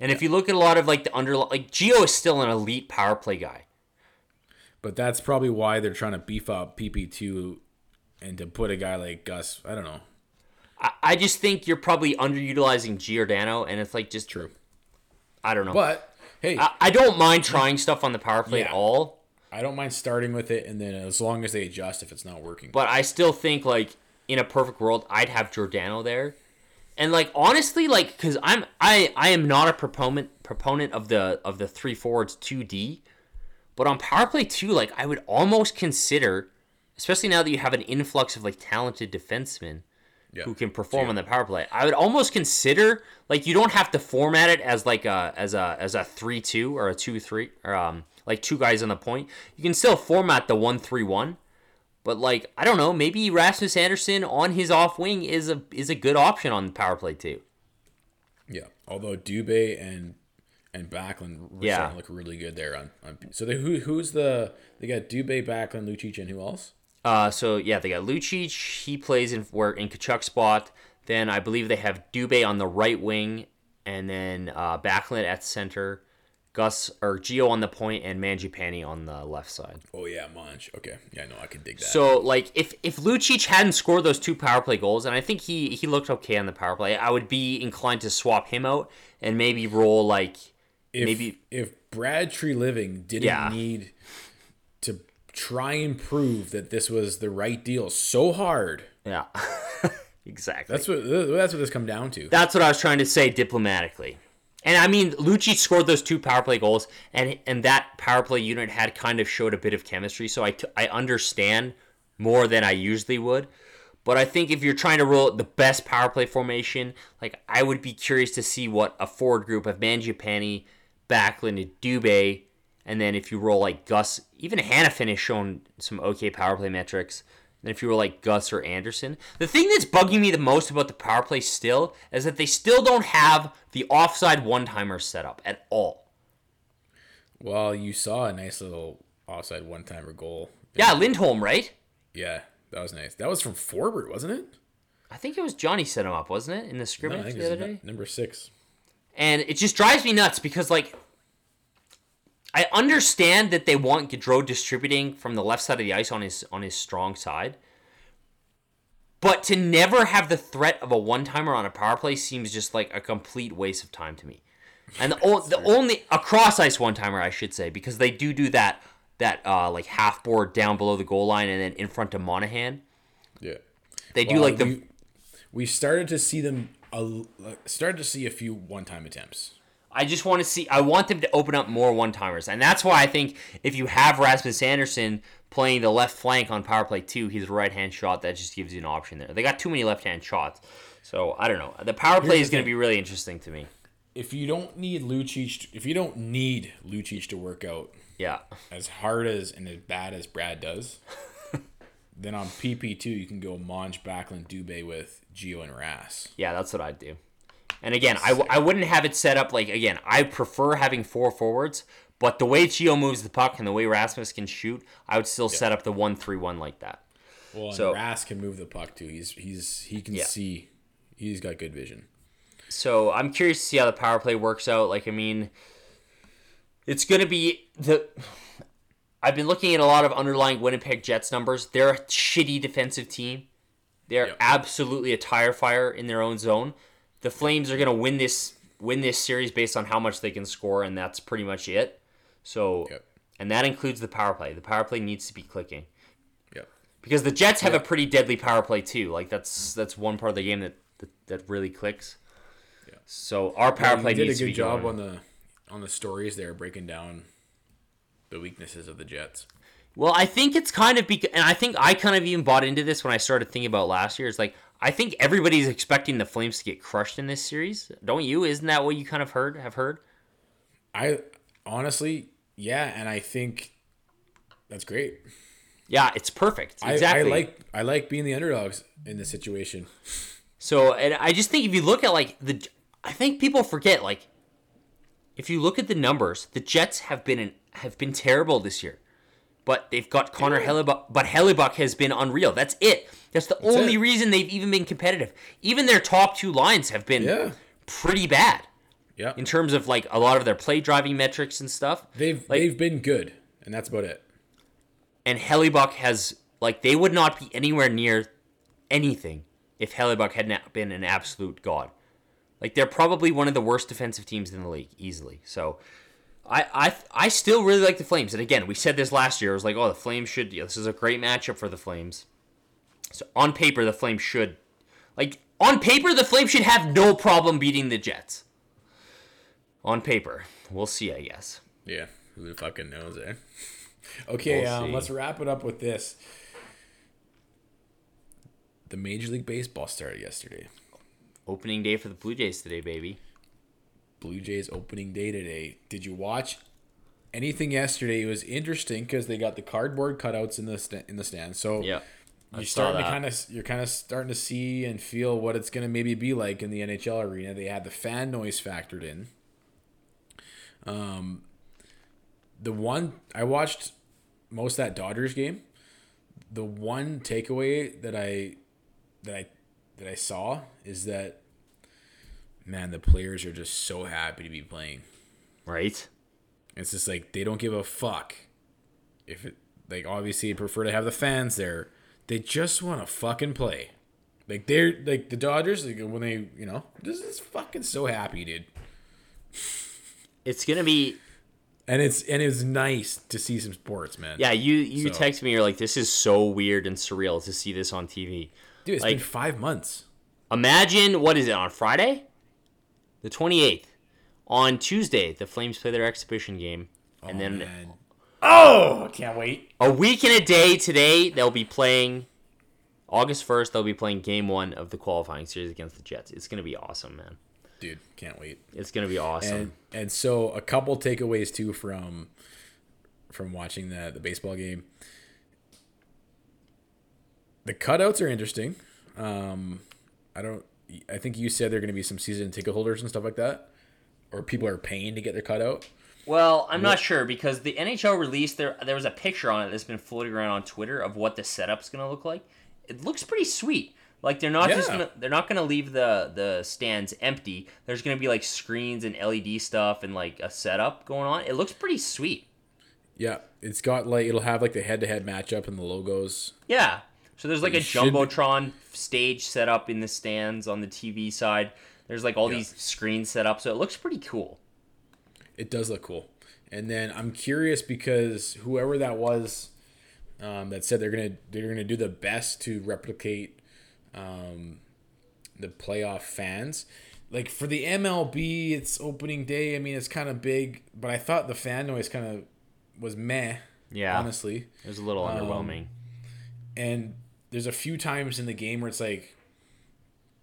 And if you look at a lot of like the under like Geo is still an elite power play guy. But that's probably why they're trying to beef up PP2 and to put a guy like Gus. I don't know. I, I just think you're probably underutilizing Giordano, and it's like just True. I don't know. But hey, I, I don't mind trying stuff on the power play Yeah. at all. I don't mind starting with it, and then as long as they adjust if it's not working. But I still think like in a perfect world, I'd have Giordano there. And like honestly, like because I'm I I am not a proponent proponent of the of the three forwards two D, but on power play two, like I would almost consider, especially now that you have an influx of like talented defensemen yeah. who can perform on the power play. I would almost consider like you don't have to format it as like a as a as a three two or a two three or um like two guys on the point. You can still format the one three one. But like I don't know, maybe Rasmus Andersson on his off wing is a is a good option on the power play too. Yeah. Although Dubé and and Backlund Yeah. look really good there on, on so they, who who's the they got Dubé, Backlund, Lucic, and who else? Uh, so yeah, they got Lucic. He plays in where in Tkachuk's spot. Then I believe they have Dubé on the right wing, and then uh, Backlund at center, Gus or Geo on the point, and Mangiapane on the left side. Oh yeah, Monch. Okay, yeah, no, I can dig that. So like if if Lucic hadn't scored those two power play goals, and I think he he looked okay on the power play, I would be inclined to swap him out and maybe roll like if, maybe- if Brad Treliving didn't Yeah. need to try and prove that this was the right deal so hard, yeah, [laughs] exactly. that's what that's what this come down to. That's what I was trying to say diplomatically. And I mean, Lucci scored those two power play goals, and and that power play unit had kind of showed a bit of chemistry. So I, t- I understand more than I usually would. But I think if you're trying to roll the best power play formation, like I would be curious to see what a forward group of Mangiapane, Backlund, and Dubé, and then if you roll like Gus, even Hanifin has shown some okay power play metrics. And if you were like Gus or Andersson, the thing that's bugging me the most about the power play still is that they still don't have the offside one timer set up at all. Well, you saw a nice little offside one timer goal. Yeah, Lindholm, right? Yeah, that was nice. That was from Forbort, wasn't it? I think it was Johnny set him up, wasn't it, in the No, scrimmage think the other day? nu- number six. And it just drives me nuts because, like, I understand that they want Gaudreau distributing from the left side of the ice on his on his strong side, but to never have the threat of a one timer on a power play seems just like a complete waste of time to me. And the, o- the only a cross ice one timer, I should say, because they do do that that uh, like half board down below the goal line and then in front of Monahan. Yeah. They do like the we, we started to see them. A, started to see a few one-time attempts. I just want to see. I want them to open up more one timers, and that's why I think if you have Rasmus Andersson playing the left flank on power play two, he's a right hand shot. That just gives you an option there. They got too many left hand shots, so I don't know. The power play Here's is going to be really interesting to me. If you don't need Lucic, if you don't need Lucic to work out Yeah, as hard as and as bad as Brad does, [laughs] then on PP two you can go Monge, Backlund, Dubé with Geo and Ras. Yeah, that's what I'd do. And again, I, w- I wouldn't have it set up like again. I prefer having four forwards, but the way Gio moves the puck and the way Rasmus can shoot, I would still set up the one three one like that. Well, and So- Ras can move the puck too. He's he's he can Yeah. see. He's got good vision. So I'm curious to see how the power play works out. Like, I mean, it's going to be the. I've been looking at a lot of underlying Winnipeg Jets numbers. They're a shitty defensive team. They're Yep. absolutely a tire fire in their own zone. The Flames are going to win this win this series based on how much they can score, and that's pretty much it. So, Yep. and that includes the power play. The power play needs to be clicking Yep. because the Jets have a pretty deadly power play too. Like that's that's one part of the game that that, that really clicks. Yeah. So our power He play did a good job going. on the on the stories there, breaking down the weaknesses of the Jets. Well, I think it's kind of because, and I think I kind of even bought into this when I started thinking about last year. It's like I think everybody's expecting the Flames to get crushed in this series, don't you? Isn't that what you kind of heard? Have heard? I honestly, yeah, and I think that's great. Yeah, it's perfect. I- Exactly. I, like I like being the underdogs in this situation. So, and I just think if you look at like the, I think people forget like, if you look at the numbers, the Jets have been an, have been terrible this year, but they've got Connor. Hellebuyck. But Hellebuyck has been unreal. That's it. That's the only it. reason they've even been competitive. Even their top two lines have been Yeah. pretty bad Yeah, in terms of like a lot of their play driving metrics and stuff. they've like- they've been good, and that's about it. And Hellebuyck has like they would not be anywhere near anything if Hellebuyck had not been an absolute god. Like they're probably one of the worst defensive teams in the league easily. So I I I still really like the Flames. And again, we said this last year. It was like, oh, the Flames should. Yeah, this is a great matchup for the Flames. So on paper, the Flames should, like on paper, the Flames should have no problem beating the Jets. On paper, we'll see. I guess. Yeah, who the fucking knows, eh? [laughs] Okay, We'll um, let's wrap it up with this. The Major League Baseball started yesterday. Opening day for the Blue Jays today, baby. Blue Jays opening day today. Did you watch anything yesterday? It was interesting because they got the cardboard cutouts in the sta- in the stand. So Yeah. I you're starting to kind of you're kind of starting to see and feel what it's going to maybe be like in the NHL arena. They had the fan noise factored in. Um, the one I watched most of that Dodgers game. The one takeaway that I that I that I saw is that man, the players are just so happy to be playing. Right. It's just like they don't give a fuck if it like obviously prefer to have the fans there. They just want to fucking play. Like they're like the Dodgers like when they you know this is fucking so happy, dude. It's gonna be And it's and it's nice to see some sports, man. Yeah, you you So- text me. You're like, this is so weird and surreal to see this on TV. dude, it's like- been five months. Imagine what is it on Friday, the 28th. On Tuesday, the Flames play their exhibition game, and oh, then Man. Oh, I can't wait. a week and a day today, they'll be playing. August 1st, they'll be playing Game One of the qualifying series against the Jets. It's gonna be awesome, man. Dude, can't wait. It's gonna be awesome. And and so a couple takeaways too from from watching the the baseball game. The cutouts are interesting. Um, I don't. I think you said there are going to be some season ticket holders and stuff like that, or people are paying to get their cutout. Well, I'm not sure because the NHL released there. There was a picture on it that's been floating around on Twitter of what the setup's gonna look like. It looks pretty sweet. Like they're not just gonna they're not gonna leave the the stands empty. There's gonna be like screens and LED stuff and like a setup going on. It looks pretty sweet. Yeah, it's got like it'll have like the head to head matchup and the logos. Yeah. So there's like a You should be- jumbotron stage set up in the stands on the TV side. There's like all Yeah. these screens set up, so it looks pretty cool. It does look cool. And then I'm curious because whoever that was um, that said they're gonna they're gonna do the best to replicate um, the playoff fans. Like for the MLB, it's opening day. I mean, it's kind of big, but I thought the fan noise kind of was meh. Yeah. honestly. It was a little Um, underwhelming. And there's a few times in the game where it's like,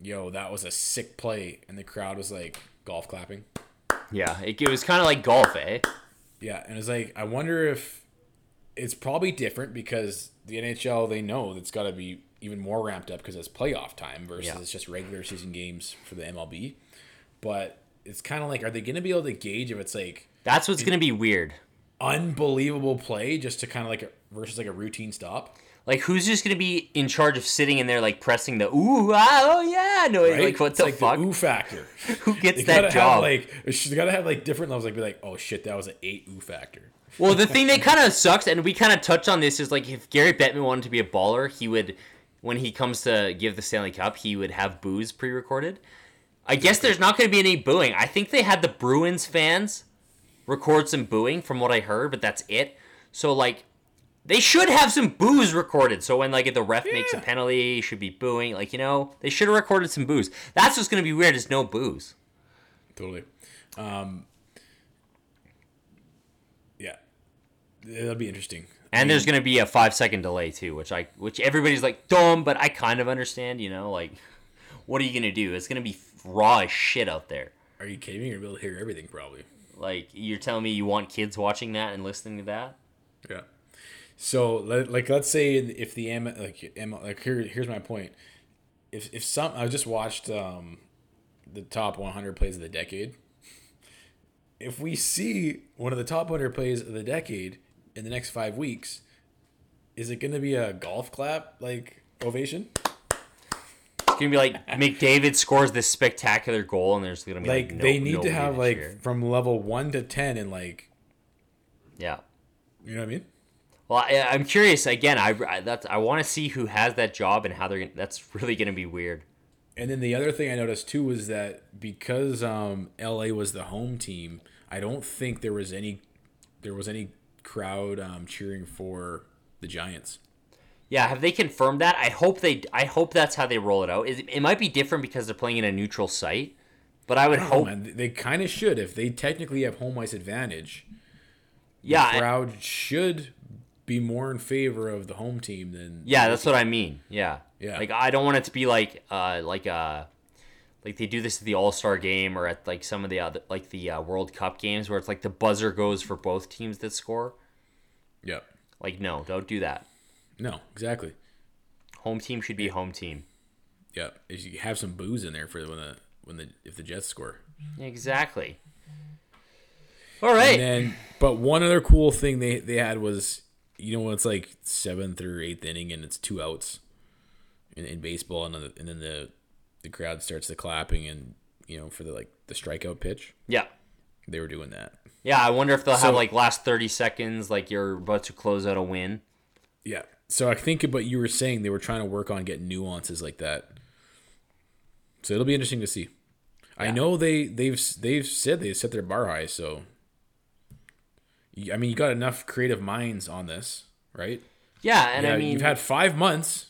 "Yo, that was a sick play," and the crowd was like golf clapping. Yeah, it, it was kind of like golf, eh? Yeah, and it's like I wonder if it's probably different because the NHL they know it's got to be even more ramped up because it's playoff time versus Yeah. it's just regular season games for the MLB. But it's kind of like, are they going to be able to gauge if it's like That's what's gonna be weird. unbelievable play just to kind of like a, versus like a routine stop? Like, who's just gonna be in charge of sitting in there, like pressing the ooh, ah, oh yeah, no, Right? like what It's the like fuck? The ooh factor. [laughs] Who gets They that job? have like she's got to have like different levels. Like be like, oh shit, that was an eight ooh factor. Well, the thing that [laughs] kind of sucks, and we kind of touched on this, is like if Gary Bettman wanted to be a baller, he would, when he comes to give the Stanley Cup, he would have booze pre-recorded. I guess there's not going to be any booing. I think they had the Bruins fans record some booing from what I heard, but that's it. So like, they should have some boos recorded. So when like if the ref makes a penalty, should be booing. Like you know, they should have recorded some boos. That's what's going to be weird is no boos. Totally. Um, yeah, that'll be interesting. And there's gonna be a five second delay too, which I which everybody's like dumb, but I kind of understand. You know, like what are you gonna do? It's gonna be raw as shit out there. Are you kidding me? You're gonna be able to hear everything probably. Like you're telling me you want kids watching that and listening to that? Yeah. So let- like let's say if the M like M like here here's my point. If if some I just watched um the top 100 plays of the decade. If we see one of the top 100 plays of the decade in the next 5 weeks, is it going to be a golf clap like ovation? It's gonna be like McDavid scores this spectacular goal, and there's gonna be like, Like no- they need to have like cheer. from level 1 to 10 and like yeah. you know what I mean? Well, I, I'm curious again. I, I that's I want to see who has that job and how they're gonna. That's really gonna be weird. And then the other thing I noticed too was that because um, LA was the home team, I don't think there was any there was any crowd um, cheering for the Giants. Yeah, have they confirmed that? I hope they. I hope that's how they roll it out. It, it might be different because they're playing in a neutral site, but I would Oh hope. man, they kind of should if they technically have home ice advantage. yeah, the crowd should be more in favor of the home team than Yeah, that's what I mean. Yeah. Yeah. Like I don't want it to be like uh like uh like they do this at the All Star game or at like some of the other like the uh, World Cup games where it's like the buzzer goes for both teams that score. yeah. Like no, don't do that. No, exactly. Home team should be home team. Yeah, is you have some booze in there for when the when the if the Jets score. Exactly. All right. And then, but one other cool thing they they had was you know when it's like seventh or eighth inning and it's two outs in, in baseball and then the, and then the the crowd starts the clapping and you know for the like the strikeout pitch yeah. they were doing that. Yeah, I wonder if they'll So- have like last 30 seconds like you're about to close out a win. Yeah. So I think what you were saying they were trying to work on getting nuances like that. So it'll be interesting to see. I know they they've they've said they set their bar high, so I mean you got enough creative minds on this, right? Yeah, and Yeah, I mean you've had five months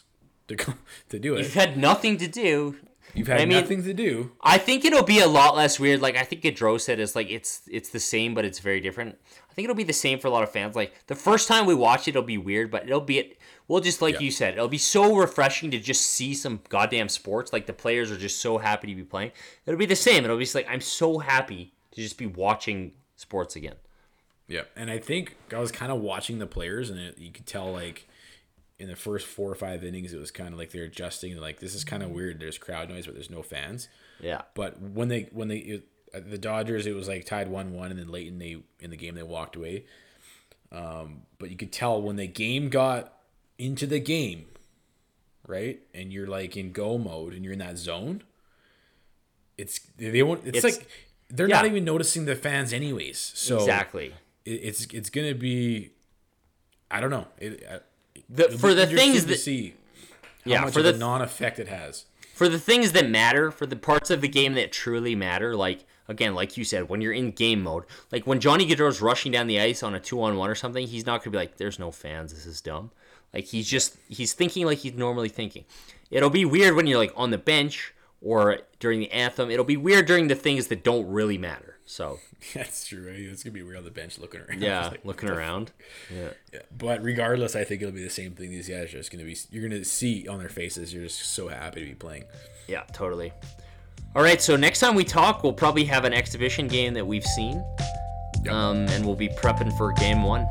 to [laughs] to do it. you've had nothing to do. You've had I mean- nothing to do. I think it'll be a lot less weird. Like I think Gaudreau said is like it's it's the same, but it's very different. I think it'll be the same for a lot of fans. Like the first time we watch it, it'll be weird, but it'll be it. Well, just like Yeah. you said, it'll be so refreshing to just see some goddamn sports. Like the players are just so happy to be playing. It'll be the same. It'll be just like I'm so happy to just be watching sports again. Yeah, and I think I was kind of watching the players, and it, you could tell like in the first four or five innings, it was kind of like they're adjusting. Like this is kind of weird. There's crowd noise, but there's no fans. Yeah. But when they when they it, the Dodgers, it was like tied one one, and then late in they in the game they walked away. Um, but you could tell when the game got into the game, right, and you're like in go mode and you're in that zone. It's they won't. It's, It's- like they're not even noticing the fans anyways. So Exactly. It, it's it's gonna be. I don't know. It, The, for the things that see how yeah much for of the non-effect it has. for the things that matter, for the parts of the game that truly matter, like again, like you said, when you're in game mode, like when Johnny Gaudreau's rushing down the ice on a two on one or something, he's not gonna be like, "There's no fans. This is dumb." Like he's just he's thinking like he's normally thinking. It'll be weird when you're like on the bench or during the anthem. It'll be weird during the things that don't really matter. So [laughs] That's true. Right? It's gonna be weird on the bench looking around. yeah, [laughs] Like, looking around. Yeah. Yeah. But regardless, I think it'll be the same thing. These guys are just gonna be. You're gonna see on their faces. You're just so happy to be playing. Yeah, totally. All right, so next time we talk, we'll probably have an exhibition game that we've seen, Yep. um, and we'll be prepping for game one.